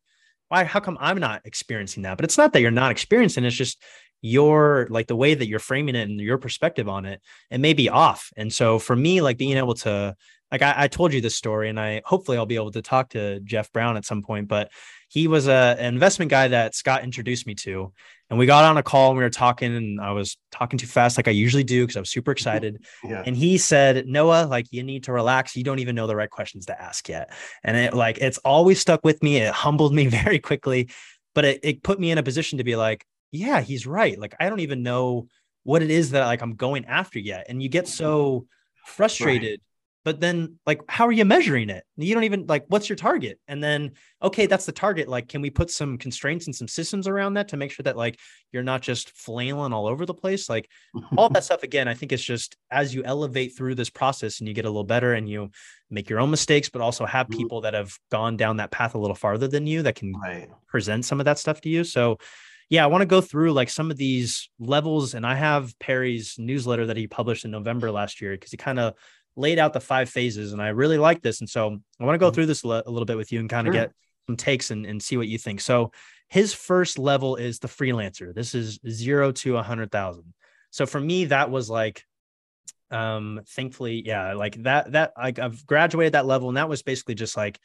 why how come i'm not experiencing that? But it's not that you're not experiencing it's just your like the way that you're framing it and your perspective on it it may be off. And so for me like being able to like I, I told you this story and i hopefully i'll be able to talk to jeff brown at some point but he was a, an investment guy that scott introduced me to. And we got on a call and we were talking and i was talking too fast like i usually do because i was super excited. Yeah. and he said noah like you need to relax. You don't even know the right questions to ask yet. And it like it's always stuck with me. It humbled me very quickly. But it, it put me in a position to be like yeah he's right. Like i don't even know what it is that like i'm going after yet. And you get so frustrated but then like how are you measuring it you don't even like what's your target and then okay that's the target like can we put some constraints and some systems around that to make sure that like you're not just flailing all over the place like all that stuff again i think it's just as you elevate through this process and you get a little better and you make your own mistakes but also have mm-hmm. people that have gone down that path a little farther than you that can right. present some of that stuff to you so yeah, I want to go through like some of these levels. And I have Perry's newsletter that he published in November last year because he kind of laid out the five phases, and I really like this. And so I want to go Mhm. through this a little bit with you and kind of Sure. get some takes and, and see what you think. So his first level is the freelancer. This is zero to a hundred thousand. So for me, that was like, um, thankfully, yeah, like that, that like I've graduated that level. And that was basically just like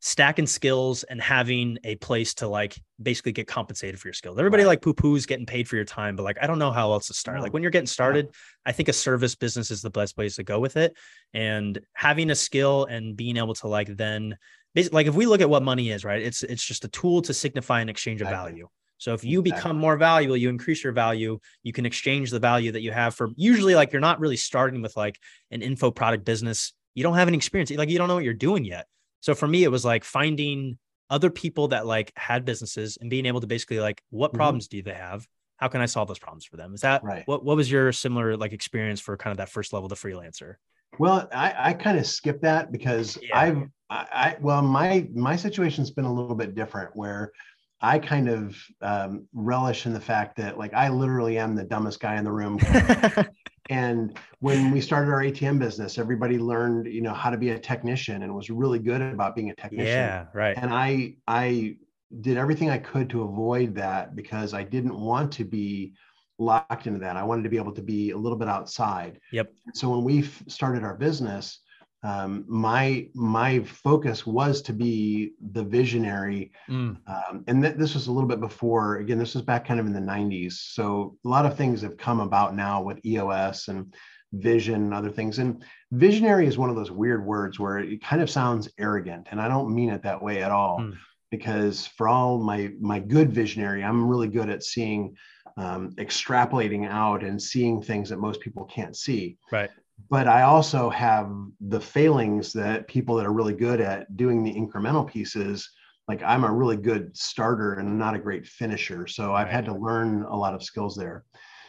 stacking skills and having a place to like basically get compensated for your skills. Everybody Right. like poo poos getting paid for your time, but like I don't know how else to start. No. Like when you're getting started, I think a service business is the best place to go with it. And having a skill and being able to like then basically like if we look at what money is, right? It's it's just a tool to signify an exchange of Exactly. value. So if you become more valuable, you increase your value, you can exchange the value that you have for usually like you're not really starting with like an info product business. You don't have any experience. Like you don't know what you're doing yet. So for me, it was like finding other people that like had businesses and being able to basically like, what Mhm. problems do they have? How can I solve those problems for them? Is that Right. what what was your similar like experience for kind of that first level, the freelancer? Well, I, I kind of skip that because Yeah. I've I, I well my my situation's been a little bit different where I kind of um, relish in the fact that like I literally am the dumbest guy in the room. and when we started our ATM business, everybody learned you know how to be a technician and was really good about being a technician. yeah, right. And I I did everything I could to avoid that because I didn't want to be locked into that. I wanted to be able to be a little bit outside. Yep. So when we f- started our business, um, my my focus was to be the visionary, Mm, um, and th- this was a little bit before. Again, this was back kind of in the '90s. So a lot of things have come about now with EOS and vision and other things. And visionary is one of those weird words where it kind of sounds arrogant, and I don't mean it that way at all. Mm. Because for all my my good visionary, I'm really good at seeing, um, extrapolating out and seeing things that most people can't see right. But I also have the failings that people that are really good at doing the incremental pieces. Like I'm a really good starter and not a great finisher. So I've had to learn a lot of skills there.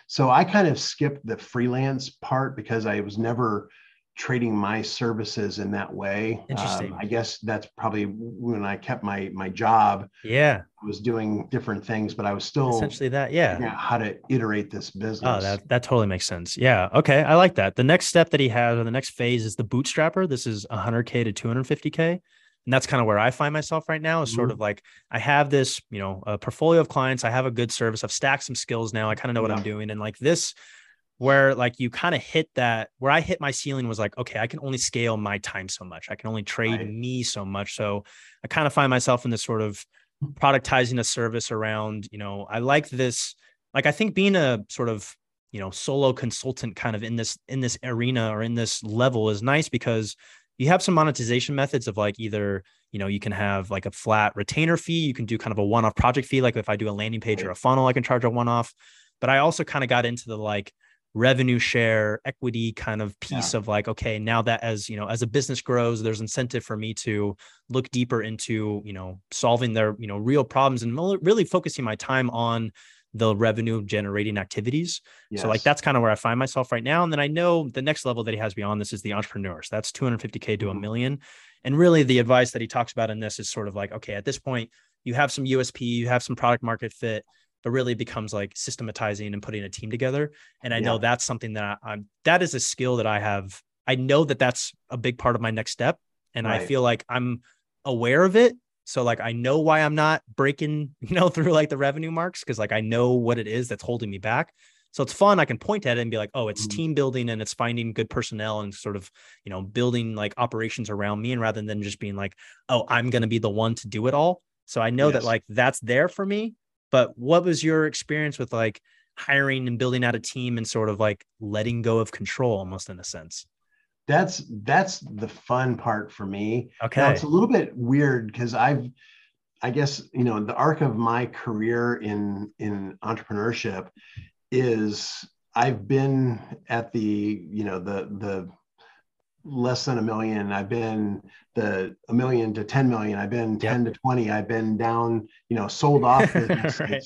So I kind of skipped the freelance part because I was never trading my services in that way. Interesting. Um, I guess that's probably when I kept my my job. Yeah. I was doing different things, but I was still Essentially that. Yeah. how to iterate this business. Oh, that that totally makes sense. Yeah. Okay. I like that. The next step that he has, or the next phase, is the bootstrapper. This is 100k to 250k, and that's kind of where I find myself right now. Is sort Mhm. of like I have this, you know, a portfolio of clients. I have a good service. I've stacked some skills now. I kind of know what I'm doing, and like this, where like you kind of hit that. Where I hit my ceiling was like, okay, I can only scale my time so much. I can only trade Right. me so much. So I kind of find myself in this sort of productizing a service around, you know, I like this. Like I think being a sort of you know solo consultant kind of in this in this arena or in this level is nice because you have some monetization methods of like either you know you can have like a flat retainer fee you can do kind of a one-off project fee like if i do a landing page or a funnel i can charge a one-off but i also kind of got into the like revenue share equity kind of piece of like okay now that as you know as a business grows there's incentive for me to look deeper into you know solving their you know real problems and really focusing my time on the revenue generating activities so like that's kind of where I find myself right now. And then I know the next level that he has beyond this is the entrepreneur. So that's 250K to a Mhm. million. And really the advice that he talks about in this is sort of like, okay, at this point, you have some USP, you have some product market fit, but really becomes like systematizing and putting a team together. And I know that's something that I, I'm, that is a skill that I have. I know that that's a big part of my next step. And I feel like I'm aware of it. So like I know why I'm not breaking, you know, through like the revenue marks because like I know what it is that's holding me back. So it's fun. I can point at it and be like, oh, it's Mhm. team building and it's finding good personnel and sort of, you know, building like operations around me and rather than just being like, oh, I'm going to be the one to do it all. So I know that like that's there for me. But what was your experience with like hiring and building out a team and sort of like letting go of control almost in a sense? that's that's the fun part for me. Okay. Now, it's a little bit weird because I've, I guess, you know, the arc of my career in in entrepreneurship is I've been at the, you know, the the less than a million. I've been the a million to 10 million. I've been 10 to 20. I've been down, you know, sold off businesses. Right.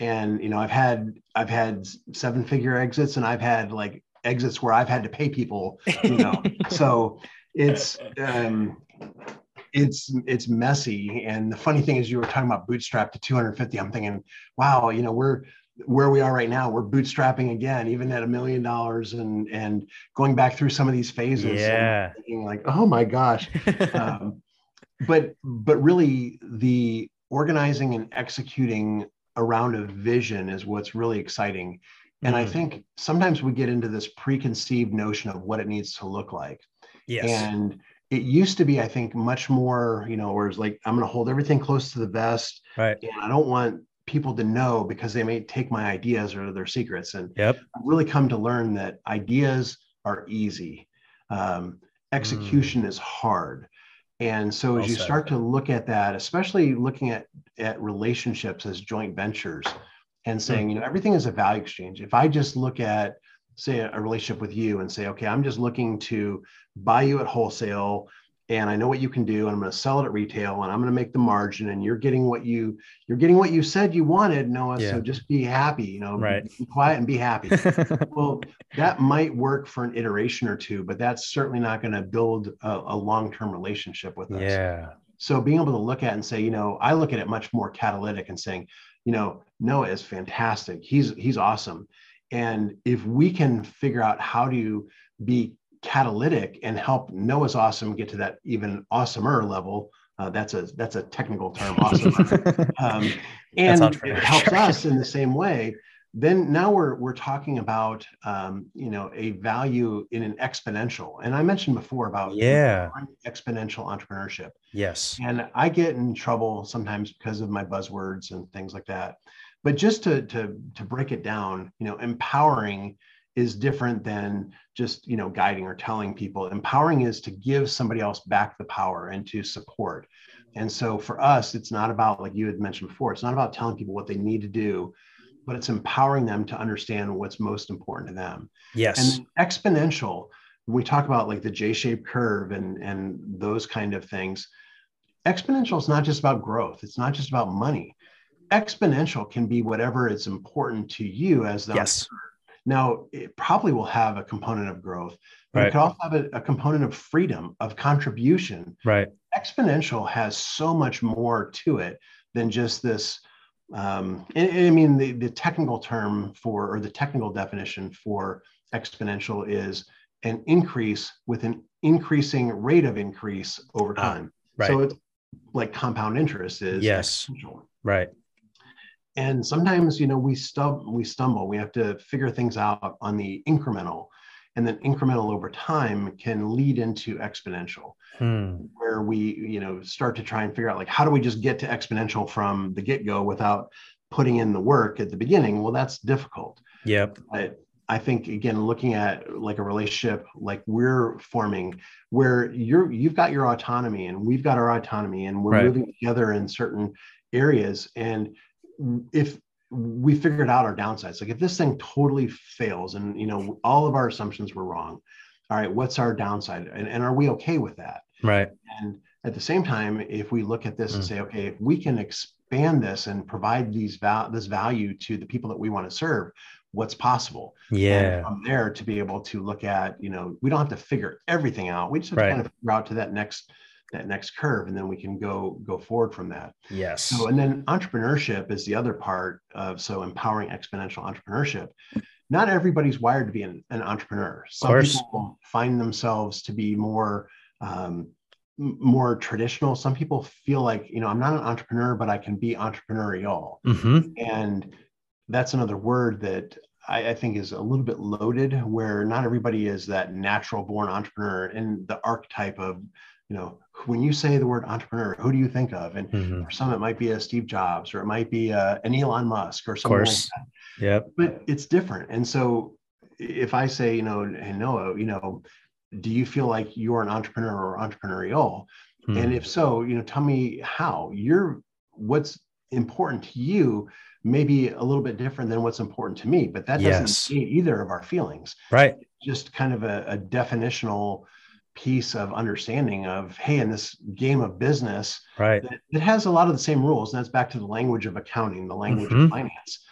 And you know, I've had I've had seven figure exits and I've had like exits where I've had to pay people, you know. so it's um it's it's messy and the funny thing is you were talking about bootstrap to 250 i'm thinking wow you know we're where we are right now, we're bootstrapping again, even at a million dollars and and going back through some of these phases. Yeah. Like, oh my gosh. um, but but really the organizing and executing around a vision is what's really exciting. And mm. I think sometimes we get into this preconceived notion of what it needs to look like. Yes. And it used to be, I think, much more, you know, where it's like, I'm going to hold everything close to the vest. Right. And I don't want people to know because they may take my ideas or their secrets. And yep. I've really come to learn that ideas are easy. Um, execution mm. is hard. And so as you start to look at that, especially looking at, at relationships as joint ventures and saying, mm. you know, everything is a value exchange. If I just look at, say, a relationship with you and say, okay, I'm just looking to buy you at wholesale and I know what you can do, and I'm going to sell it at retail, and I'm going to make the margin, and you're getting what you you're getting what you said you wanted, Noah. Yeah. So just be happy, you know, right. be, quiet and be happy. well, that might work for an iteration or two, but that's certainly not going to build a, a long-term relationship with us. Yeah. So being able to look at and say, you know, I look at it much more catalytic and saying, you know, Noah is fantastic. He's he's awesome. And if we can figure out how to be catalytic and help Noah's awesome get to that even awesomer level. Uh, that's a that's a technical term, awesome. um, and it helps us in the same way. Then now we're we're talking about um, you know a value in an exponential, and I mentioned before about yeah exponential entrepreneurship. Yes, and I get in trouble sometimes because of my buzzwords and things like that. But just to to to break it down, you know, empowering is different than just you know guiding or telling people. Empowering is to give somebody else back the power and to support. And so for us it's not about like you had mentioned before it's not about telling people what they need to do but it's empowering them to understand what's most important to them. Yes. And exponential we talk about like the j-shaped curve and and those kind of things exponential is not just about growth. It's not just about money. Exponential can be whatever is important to you as the yes. Now, it probably will have a component of growth, but right. it could also have a, a, component of freedom, of contribution. Right. Exponential has so much more to it than just this. Um, and I mean, the, the technical term for, or the technical definition for exponential is an increase with an increasing rate of increase over ah, time. right. So it's like compound interest is yes. Right and sometimes you know we stub we stumble. We have to figure things out on the incremental. And then incremental over time can lead into exponential hmm. where we you know start to try and figure out like how do we just get to exponential from the get-go without putting in the work at the beginning? Well that's difficult. Yep. But I think again, looking at like a relationship like we're forming, where you're you've got your autonomy and we've got our autonomy, and we're right. moving together in certain areas, and if we figured out our downsides, like if this thing totally fails and you know all of our assumptions were wrong, all right, what's our downside, and, and are we okay with that? Right. And at the same time, if we look at this mm. and say, okay, if we can expand this and provide these val- this value to the people that we want to serve, what's possible? Yeah. And from there to be able to look at, you know, we don't have to figure everything out. We just have right. to kind of figure out to that next that next curve and then we can go go forward from that. Yes. So and then entrepreneurship is the other part of so empowering exponential entrepreneurship. Not everybody's wired to be an, an entrepreneur. Some people find themselves to be more um, more traditional. Some people feel like you know i'm not an entrepreneur but i can be entrepreneurial. Mm-hmm. and that's another word that I, I, think is a little bit loaded where not everybody is that natural born entrepreneur and the archetype of you know when you say the word entrepreneur who do you think of and mm-hmm. for some it might be a steve jobs or it might be a, uh, an elon musk or something of course. like that yep but it's different and so if i say you know hey noah you know do you feel like you're an entrepreneur or entrepreneurial mm-hmm. and if so you know tell me how you're what's important to you maybe a little bit different than what's important to me but that doesn't yes. either of our feelings right just kind of a, a definitional piece of understanding of hey in this game of business right it has a lot of the same rules and that's back to the language of accounting the language mm-hmm. of finance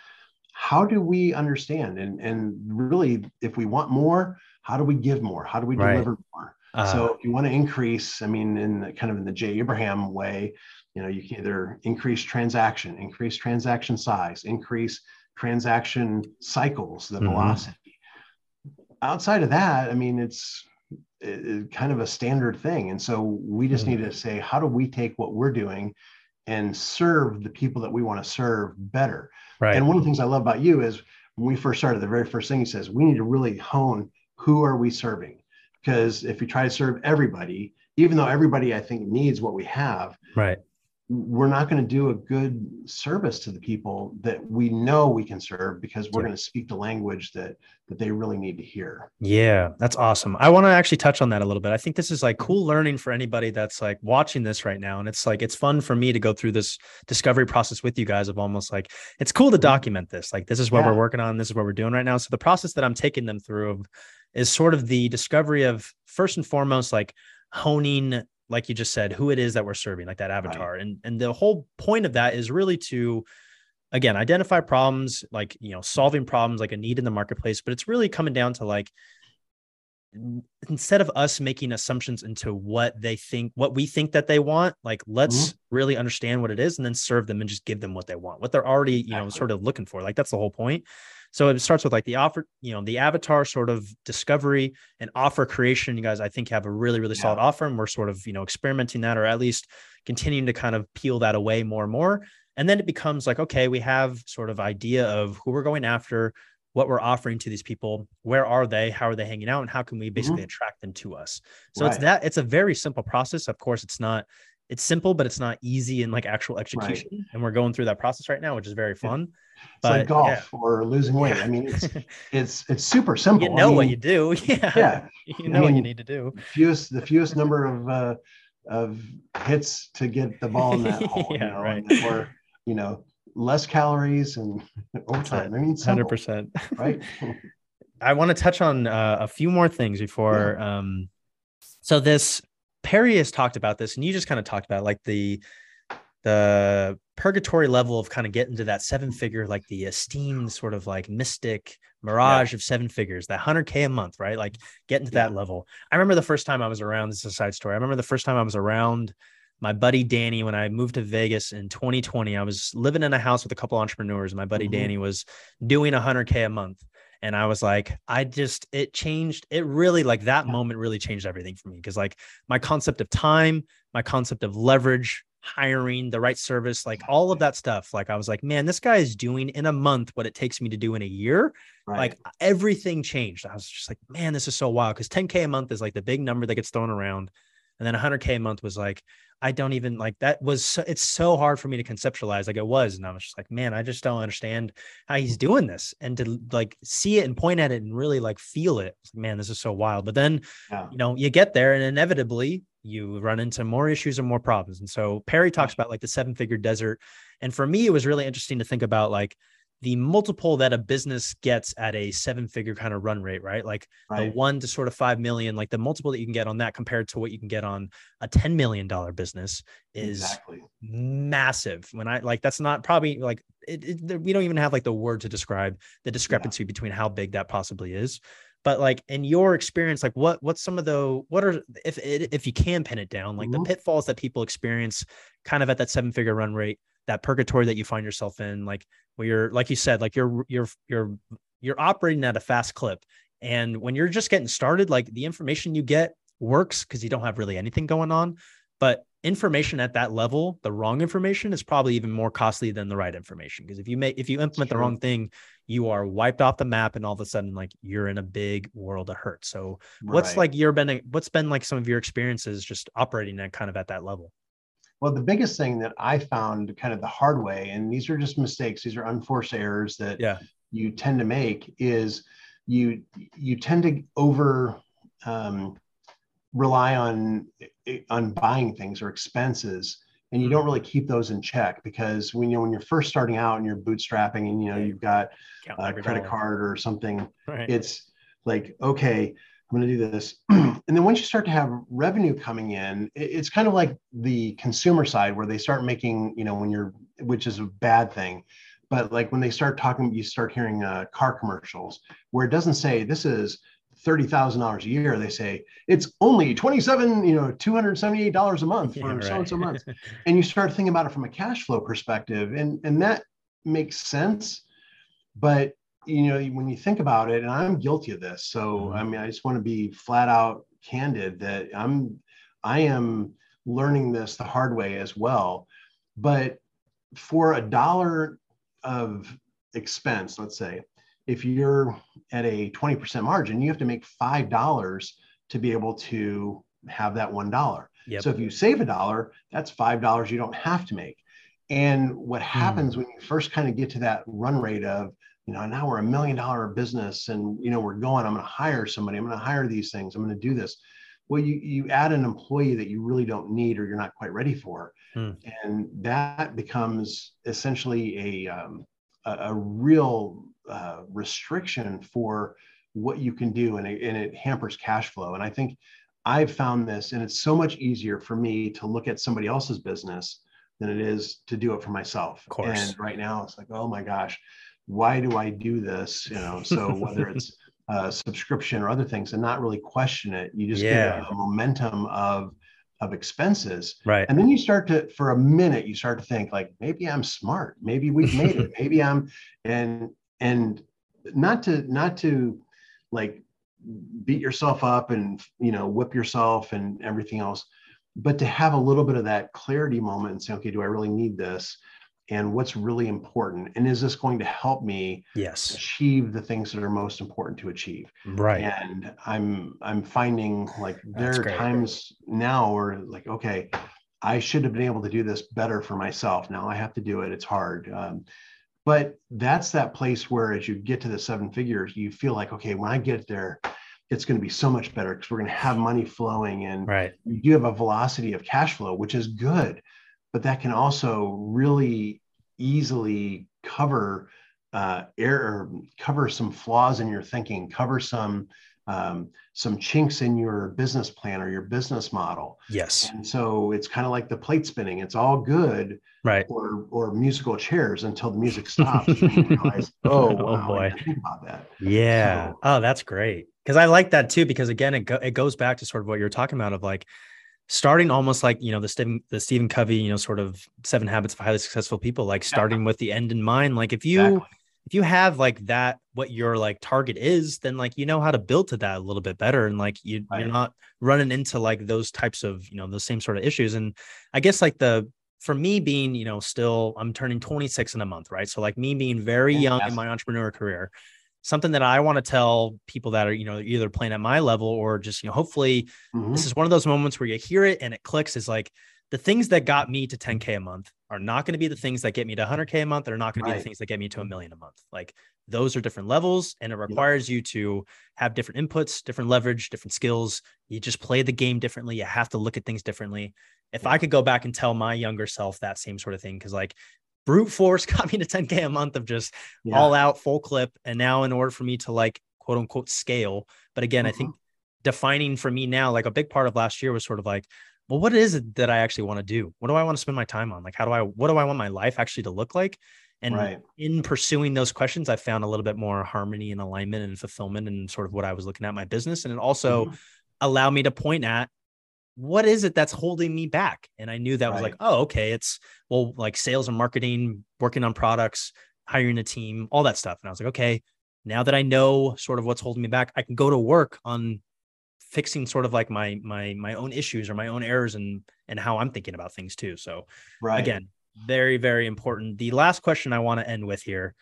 how do we understand and and really if we want more how do we give more how do we right. deliver more uh, so if you want to increase i mean in the, kind of in the jay abraham way you know you can either increase transaction increase transaction size increase transaction cycles, the mm-hmm. velocity. Outside of that, I mean, it's kind of a standard thing. And so we just mm-hmm. need to say, how do we take what we're doing and serve the people that we want to serve better? Right. And one of the things I love about you is when we first started, the very first thing he says, we need to really hone who are we serving? Because if you try to serve everybody, even though everybody I think needs what we have, right we're not going to do a good service to the people that we know we can serve because we're yeah. going to speak the language that that they really need to hear. Yeah, that's awesome. I want to actually touch on that a little bit. I think this is like cool learning for anybody that's like watching this right now and it's like it's fun for me to go through this discovery process with you guys of almost like it's cool to mm-hmm. document this. Like this is what yeah. we're working on, this is what we're doing right now. So the process that I'm taking them through is sort of the discovery of first and foremost like honing like you just said, who it is that we're serving, like that avatar. Right. And and the whole point of that is really to again identify problems, like you know, solving problems like a need in the marketplace, but it's really coming down to like instead of us making assumptions into what they think what we think that they want like let's mm-hmm. really understand what it is and then serve them and just give them what they want what they're already you know sort of looking for like that's the whole point so it starts with like the offer, you know, the avatar sort of discovery and offer creation. You guys, I think, have a really, really yeah. solid offer, and we're sort of, you know, experimenting that or at least continuing to kind of peel that away more and more. And then it becomes like, okay, we have sort of idea of who we're going after, what we're offering to these people, where are they, how are they hanging out, and how can we basically mm-hmm. attract them to us. So right. it's that it's a very simple process. Of course, it's not it's simple, but it's not easy in like actual execution. Right. And we're going through that process right now, which is very fun. It's but, like golf yeah. or losing weight. I mean, it's it's it's super simple. You know I mean, what you do. Yeah. Yeah. You know I mean, what you need to do. Fewest the fewest number of uh of hits to get the ball in that hole. yeah, you know, right. Or, you know, less calories and overtime. I mean, hundred percent. Right. I want to touch on uh, a few more things before. Yeah. Um, so this Perry has talked about this, and you just kind of talked about like the the purgatory level of kind of getting to that seven figure, like the esteemed sort of like mystic mirage yeah. of seven figures, that 100K a month, right? Like getting to yeah. that level. I remember the first time I was around, this is a side story. I remember the first time I was around my buddy Danny when I moved to Vegas in 2020. I was living in a house with a couple entrepreneurs. And my buddy mm-hmm. Danny was doing 100K a month and I was like, I just it changed. It really like that moment really changed everything for me because like my concept of time, my concept of leverage, hiring the right service, like all of that stuff. Like I was like, man, this guy is doing in a month what it takes me to do in a year. Right. Like everything changed. I was just like, man, this is so wild because 10k a month is like the big number that gets thrown around, and then 100k a month was like, I don't even like that was so, it's so hard for me to conceptualize like it was. And I was just like, man, I just don't understand how he's doing this and to like see it and point at it and really like feel it. Like, man, this is so wild. But then, yeah. you know, you get there and inevitably you run into more issues and more problems. And so Perry talks about like the seven figure desert. And for me, it was really interesting to think about like the multiple that a business gets at a seven figure kind of run rate, right? Like right. the one to sort of five million, like the multiple that you can get on that compared to what you can get on a $10 million business is exactly. massive. When I like, that's not probably like, it, it, we don't even have like the word to describe the discrepancy yeah. between how big that possibly is. But like in your experience, like what what's some of the what are if if you can pin it down, like mm-hmm. the pitfalls that people experience kind of at that seven figure run rate, that purgatory that you find yourself in, like where you're like you said like you're you're you're you're operating at a fast clip. And when you're just getting started like the information you get works because you don't have really anything going on. But information at that level the wrong information is probably even more costly than the right information. Because if you make if you implement the wrong thing you are wiped off the map and all of a sudden like you're in a big world of hurt. So right. what's like your been what's been like some of your experiences just operating at kind of at that level well, the biggest thing that I found kind of the hard way, and these are just mistakes, these are unforced errors that yeah. you tend to make, is you you tend to over um, rely on on buying things or expenses and you don't mm-hmm. really keep those in check because when you know when you're first starting out and you're bootstrapping and you know you've got a credit card or something right. it's like okay I'm going to do this. and then once you start to have revenue coming in, it's kind of like the consumer side where they start making, you know, when you're, which is a bad thing. But like when they start talking, you start hearing uh, car commercials where it doesn't say this is thirty thousand dollars a year. They say it's only twenty-seven, you know, two hundred seventy-eight dollars a month for yeah, so and so months. and you start thinking about it from a cash flow perspective, and and that makes sense but you know when you think about it and i'm guilty of this so mm-hmm. i mean i just want to be flat out candid that i'm i am learning this the hard way as well but for a dollar of expense let's say if you're at a 20% margin you have to make five dollars to be able to have that one dollar yep. so if you save a dollar that's five dollars you don't have to make and what happens mm. when you first kind of get to that run rate of you know, now we're a million dollar business and, you know, we're going, I'm going to hire somebody, I'm going to hire these things, I'm going to do this. Well, you, you add an employee that you really don't need or you're not quite ready for. Hmm. And that becomes essentially a, um, a, a, real uh, restriction for what you can do and it, and it hampers cash flow. And I think I've found this, and it's so much easier for me to look at somebody else's business than it is to do it for myself. And right now it's like, oh my gosh, why do I do this? You know, so whether it's a subscription or other things, and not really question it, you just yeah. get a, a momentum of of expenses. Right. And then you start to, for a minute, you start to think like, maybe I'm smart. Maybe we've made it. Maybe I'm, and, and not to, not to like beat yourself up and, you know, whip yourself and everything else, but to have a little bit of that clarity moment and say, okay, do I really need this? And what's really important and is this going to help me yes. achieve the things that are most important to achieve? Right. And i'm i'm finding like there are times now where like okay i should have been able to do this better for myself. Now i have to do it. It's hard. Um, but that's that place where as you get to the seven figures you feel like okay when i get there it's going to be so much better because we're going to have money flowing and right. you do have a velocity of cash flow which is good but that can also really easily cover uh, error, cover some flaws in your thinking, cover some um, some chinks in your business plan or your business model. Yes. And so it's kind of like the plate spinning. It's all good, right? Or or musical chairs until the music stops. realize, oh, oh wow, boy, think about that. Yeah. So, oh, that's great. Because I like that too. Because again, it go, it goes back to sort of what you're talking about of like starting almost like you know the Stephen the Stephen Covey you know sort of seven habits of highly successful people like starting yeah. with the end in mind like if you exactly. if you have like that what your like target is then like you know how to build to that a little bit better and like you right. you're not running into like those types of you know those same sort of issues and I guess like the for me being you know still I'm turning 26 in a month right so like me being very young in my entrepreneur career something that I want to tell people that are, you know, either playing at my level or just, you know, hopefully mm-hmm. this is one of those moments where you hear it and it clicks is like the things that got me to 10K a month are not going to be the things that get me to 100K a month. They're not going right. to be the things that get me to a million a month. Like those are different levels and it requires yeah. you to have different inputs, different leverage, different skills. You just play the game differently. You have to look at things differently. If yeah. I could go back and tell my younger self that same sort of thing, because like brute force got me to 10k a month of just yeah. all out full clip and now in order for me to like quote unquote scale but again i think mm-hmm. defining for me now like a big part of last year was sort of like well what is it that i actually want to do what do i want to spend my time on like how do i what do i want my life actually to look like and right. in pursuing those questions i found a little bit more harmony and alignment and fulfillment and sort of what i was looking at my business and it also mm-hmm. allowed me to point at what is it that's holding me back? And I knew that right. was like, oh, okay, it's well, like sales and marketing, working on products, hiring a team, all that stuff. And I was like, okay, now that I know sort of what's holding me back, I can go to work on fixing sort of like my my my own issues or my own errors and and how I'm thinking about things too. So right. again, very very important. The last question I want to end with here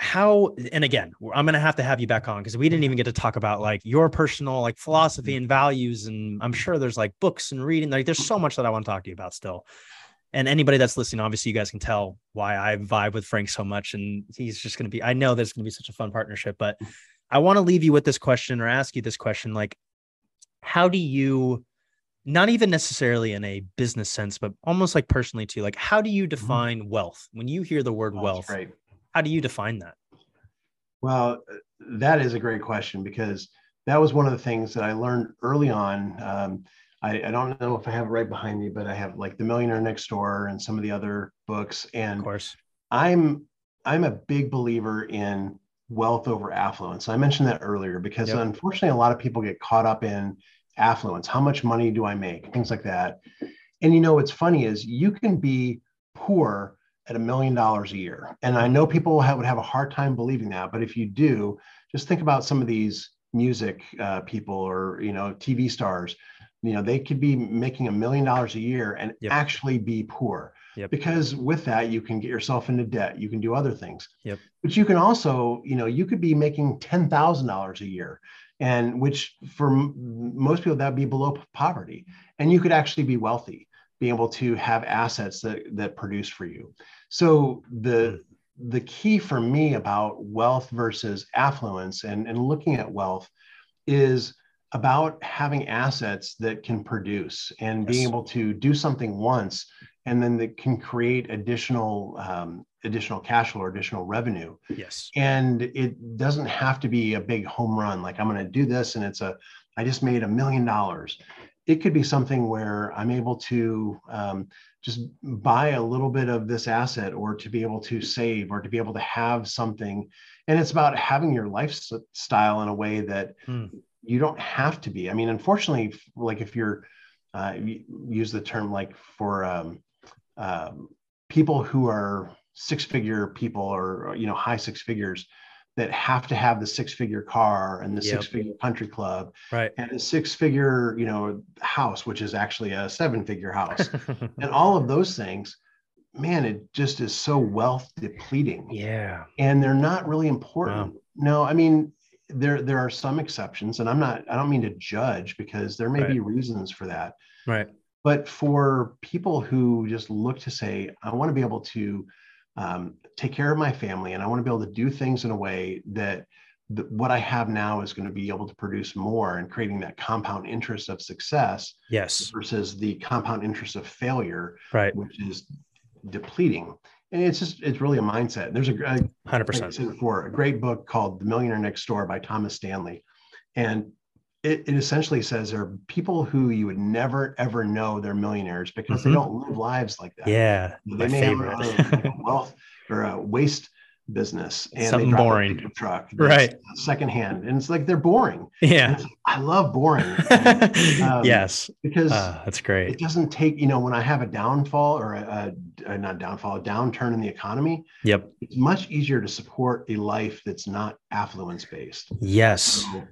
how and again i'm going to have to have you back on because we didn't even get to talk about like your personal like philosophy and values and i'm sure there's like books and reading like there's so much that i want to talk to you about still and anybody that's listening obviously you guys can tell why i vibe with frank so much and he's just going to be i know there's going to be such a fun partnership but i want to leave you with this question or ask you this question like how do you not even necessarily in a business sense but almost like personally too like how do you mm-hmm. define mm-hmm. wealth when you hear the word oh, wealth right how do you define that? Well, that is a great question because that was one of the things that I learned early on. Um, I, I, don't know if I have it right behind me, but I have like The Millionaire Next Door and some of the other books. And of course, I'm I'm a big believer in wealth over affluence. I mentioned that earlier because yep. unfortunately, a lot of people get caught up in affluence. How much money do I make? Things like that. And you know, what's funny is you can be poor at a million dollars a year. And I know people have, would have a hard time believing that, but if you do, just think about some of these music uh, people or you know TV stars. You know, they could be making a million dollars a year and yep. actually be poor. Yep. Because with that, you can get yourself into debt. You can do other things. Yep. But you can also, you know, you could be making ten thousand dollars a year, and which for m- most people that would be below poverty, and you could actually be wealthy, be able to have assets that that produce for you. So the the key for me about wealth versus affluence and, and looking at wealth is about having assets that can produce and yes. being able to do something once and then that can create additional um, additional cash flow or additional revenue yes and it doesn't have to be a big home run like i'm going to do this and it's a i just made a million dollars it could be something where i'm able to um, just buy a little bit of this asset or to be able to save or to be able to have something and it's about having your lifestyle in a way that hmm. you don't have to be i mean unfortunately like if you're uh, you use the term like for um, um, people who are six figure people or you know high six figures that have to have the six figure car and the yep. six figure country club right. and the six figure you know house which is actually a seven figure house. And all of those things man it just is so wealth depleting. Yeah. And they're not really important. Wow. no i mean there there are some exceptions and i'm not i don't mean to judge because there may right. be reasons for that. Right. But for people who just look to say, I want to be able to um, take care of my family and I want to be able to do things in a way that the, what I have now is going to be able to produce more and creating that compound interest of success. Yes. Versus the compound interest of failure, right. which is depleting. And it's just, it's really a mindset. There's a, a 100% before, a great book called The Millionaire Next Door by Thomas Stanley. And it, it, essentially says there are people who you would never ever know they're millionaires because mm-hmm. they don't live lives like that. Yeah, they may favorite. have wealth or a waste business and something boring a truck, right? Secondhand, and it's like they're boring. Yeah, I love boring. um, yes, because uh, that's great. It doesn't take you know when I have a downfall or a, a, a not downfall, a downturn in the economy. Yep, it's much easier to support a life that's not affluence based. Yes. So,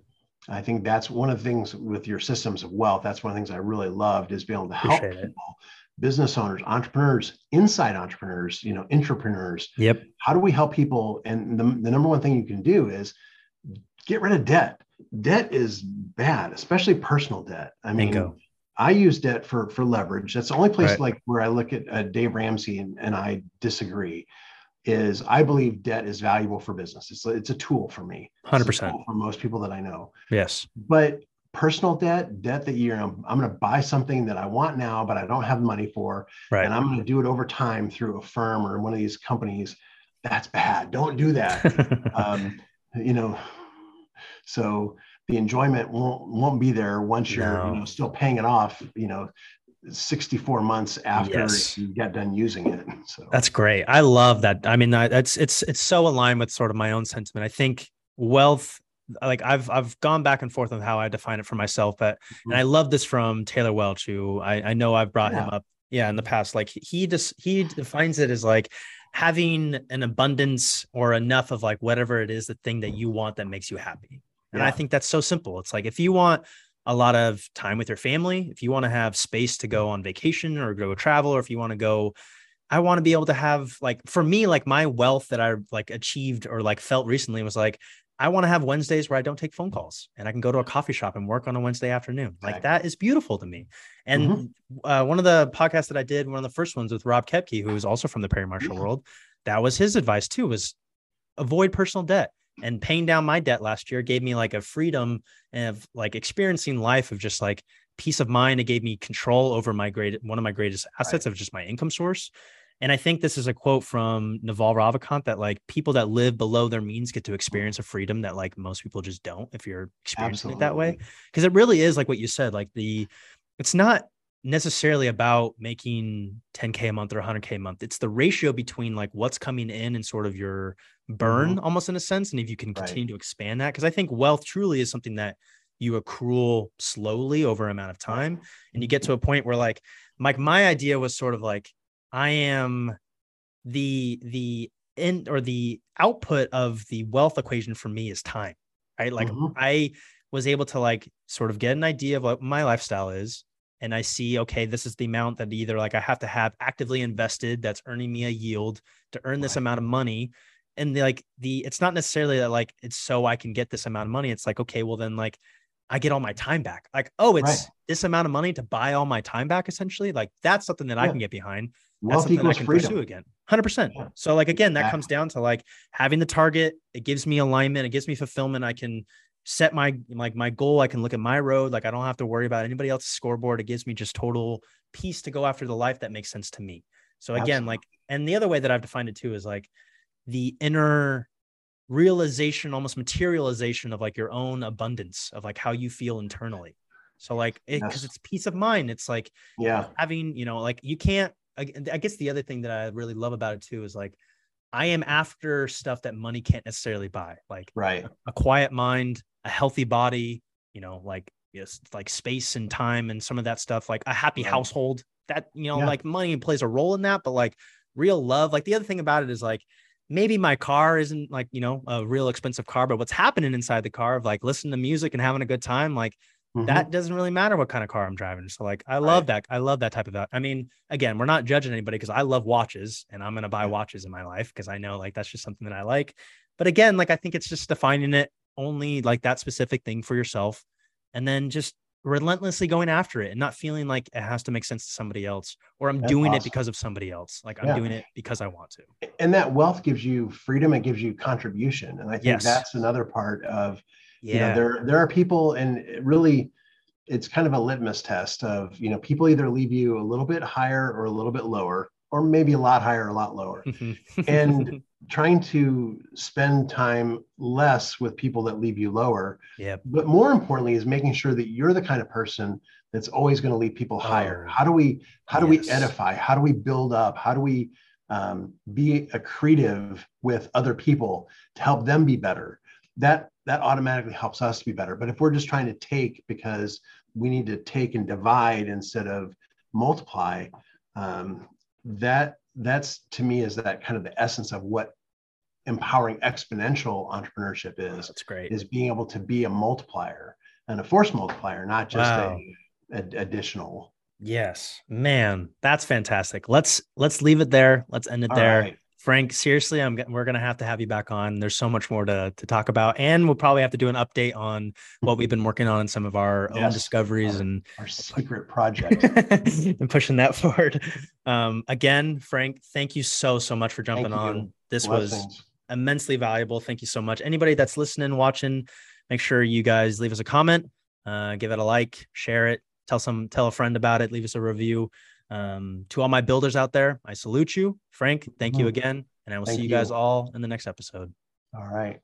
I think that's one of the things with your systems of wealth. That's one of the things I really loved is being able to help people. Business owners, entrepreneurs, inside entrepreneurs, you know, entrepreneurs. Yep. How do we help people? And the, the number one thing you can do is get rid of debt. Debt is bad, especially personal debt. I mean, Bingo. I use debt for for leverage. That's the only place right. like where I look at uh, Dave Ramsey and, and I disagree is I believe debt is valuable for business. It's it's a tool for me. 100% for most people that I know. Yes. But personal debt, debt that you know, I'm going to buy something that I want now, but I don't have money for, right. and I'm going to do it over time through Affirm or one of these companies. That's bad. Don't do that. um, you know, so the enjoyment won't won't be there once you're no. you know still paying it off. You know, 64 months after yes. you get done using it. So that's great. I love that. I mean, that's it's it's so aligned with sort of my own sentiment. I think wealth, like I've I've gone back and forth on how I define it for myself, but mm-hmm. and I love this from Taylor Welch, who I, I know I've brought yeah. him up, yeah, in the past. Like he just he defines it as like having an abundance or enough of like whatever it is, the thing that you want that makes you happy. And yeah. I think that's so simple. It's like if you want a lot of time with your family, if you want to have space to go on vacation or go travel, or if you want to go, I want to be able to have like for me, like my wealth that I like achieved or like felt recently was like, I want to have Wednesdays where I don't take phone calls and I can go to a coffee shop and work on a Wednesday afternoon. Like that is beautiful to me. And mm-hmm. uh, one of the podcasts that I did, one of the first ones with Rob Kepke, who is also from the Perry Marshall yeah. world, that was his advice too, was avoid personal debt and paying down my debt last year gave me like a freedom of like experiencing life of just like peace of mind. It gave me control over my great one of my greatest assets right. of just my income source. And I think this is a quote from Naval Ravikant that like people that live below their means get to experience a freedom that like most people just don't if you're experiencing Absolutely. it that way. Because it really is like what you said, like the it's not necessarily about making 10k a month or 100k a month it's the ratio between like what's coming in and sort of your burn mm-hmm. almost in a sense and if you can continue right. to expand that because i think wealth truly is something that you accrue slowly over an amount of time and you get to a point where like like my idea was sort of like i am the the end or the output of the wealth equation for me is time, right? Like mm-hmm. I was able to like sort of get an idea of what my lifestyle is and I see, okay, this is the amount that either like I have to have actively invested that's earning me a yield to earn this right. amount of money. And the, like the, it's not necessarily that like it's so I can get this amount of money. It's like, okay, well then like I get all my time back. Like, oh, it's right. this amount of money to buy all my time back essentially. Like that's something that yeah. I can get behind. That's Wealth something I can freedom. pursue again. 100%. Yeah. So like, again, that yeah. comes down to like having the target. It gives me alignment. It gives me fulfillment. I can set my like my goal. I can look at my road. Like I don't have to worry about anybody else's scoreboard. It gives me just total peace to go after the life that makes sense to me. So again, Absolutely. like, and the other way that I've defined it too is like the inner realization, almost materialization of like your own abundance of like how you feel internally. So like, it, yes. it's peace of mind. It's like, yeah, having, you know, like you can't, I, I guess the other thing that I really love about it too is like, I am after stuff that money can't necessarily buy, like right. a, a quiet mind, a healthy body, you know, like yes, like space and time and some of that stuff, like a happy right. household. That you know, yeah. like money plays a role in that, but like real love. Like the other thing about it is like maybe my car isn't like you know a real expensive car, but what's happening inside the car of like listening to music and having a good time, like Mm-hmm. that doesn't really matter what kind of car I'm driving. So like I love right. that. I love that type of that. I mean, again, we're not judging anybody because I love watches and I'm gonna buy watches in my life because I know like that's just something that I like. But again, like I think it's just defining it only like that specific thing for yourself and then just relentlessly going after it and not feeling like it has to make sense to somebody else or I'm That's doing awesome. it because of somebody else. Like I'm yeah. doing it because I want to. And that wealth gives you freedom, it gives you contribution. And I think yes. that's another part of yeah. you know there there are people and really it's kind of a litmus test of you know people either leave you a little bit higher or a little bit lower or maybe a lot higher, a lot lower. Mm-hmm. and trying to spend time less with people that leave you lower. Yeah. But more importantly is making sure that you're the kind of person that's always going to lead people higher. Oh, how do we how do yes. we edify? How do we build up? How do we um, be accretive with other people to help them be better? That that automatically helps us to be better. But if we're just trying to take because we need to take and divide instead of multiply, um, that that's to me is that kind of the essence of what empowering exponential entrepreneurship is. That's great. Is being able to be a multiplier and a force multiplier, not just wow. a, a additional. Yes, man, that's fantastic. Let's let's leave it there. Let's end it All there. Right. Frank, seriously, I'm we're gonna have to have you back on. There's so much more to to talk about, and we'll probably have to do an update on what we've been working on and some of our yes, own discoveries our, and our secret project and pushing that forward. Um, again, Frank, thank you so so much for jumping on. This Blessings. was immensely valuable. Thank you so much. Anybody that's listening, watching, make sure you guys leave us a comment, uh, give it a like, share it, tell some tell a friend about it, leave us a review. Um, to all my builders out there, I salute you. Frank, thank you mm-hmm. again. And I will thank see you guys all in the next episode. All right.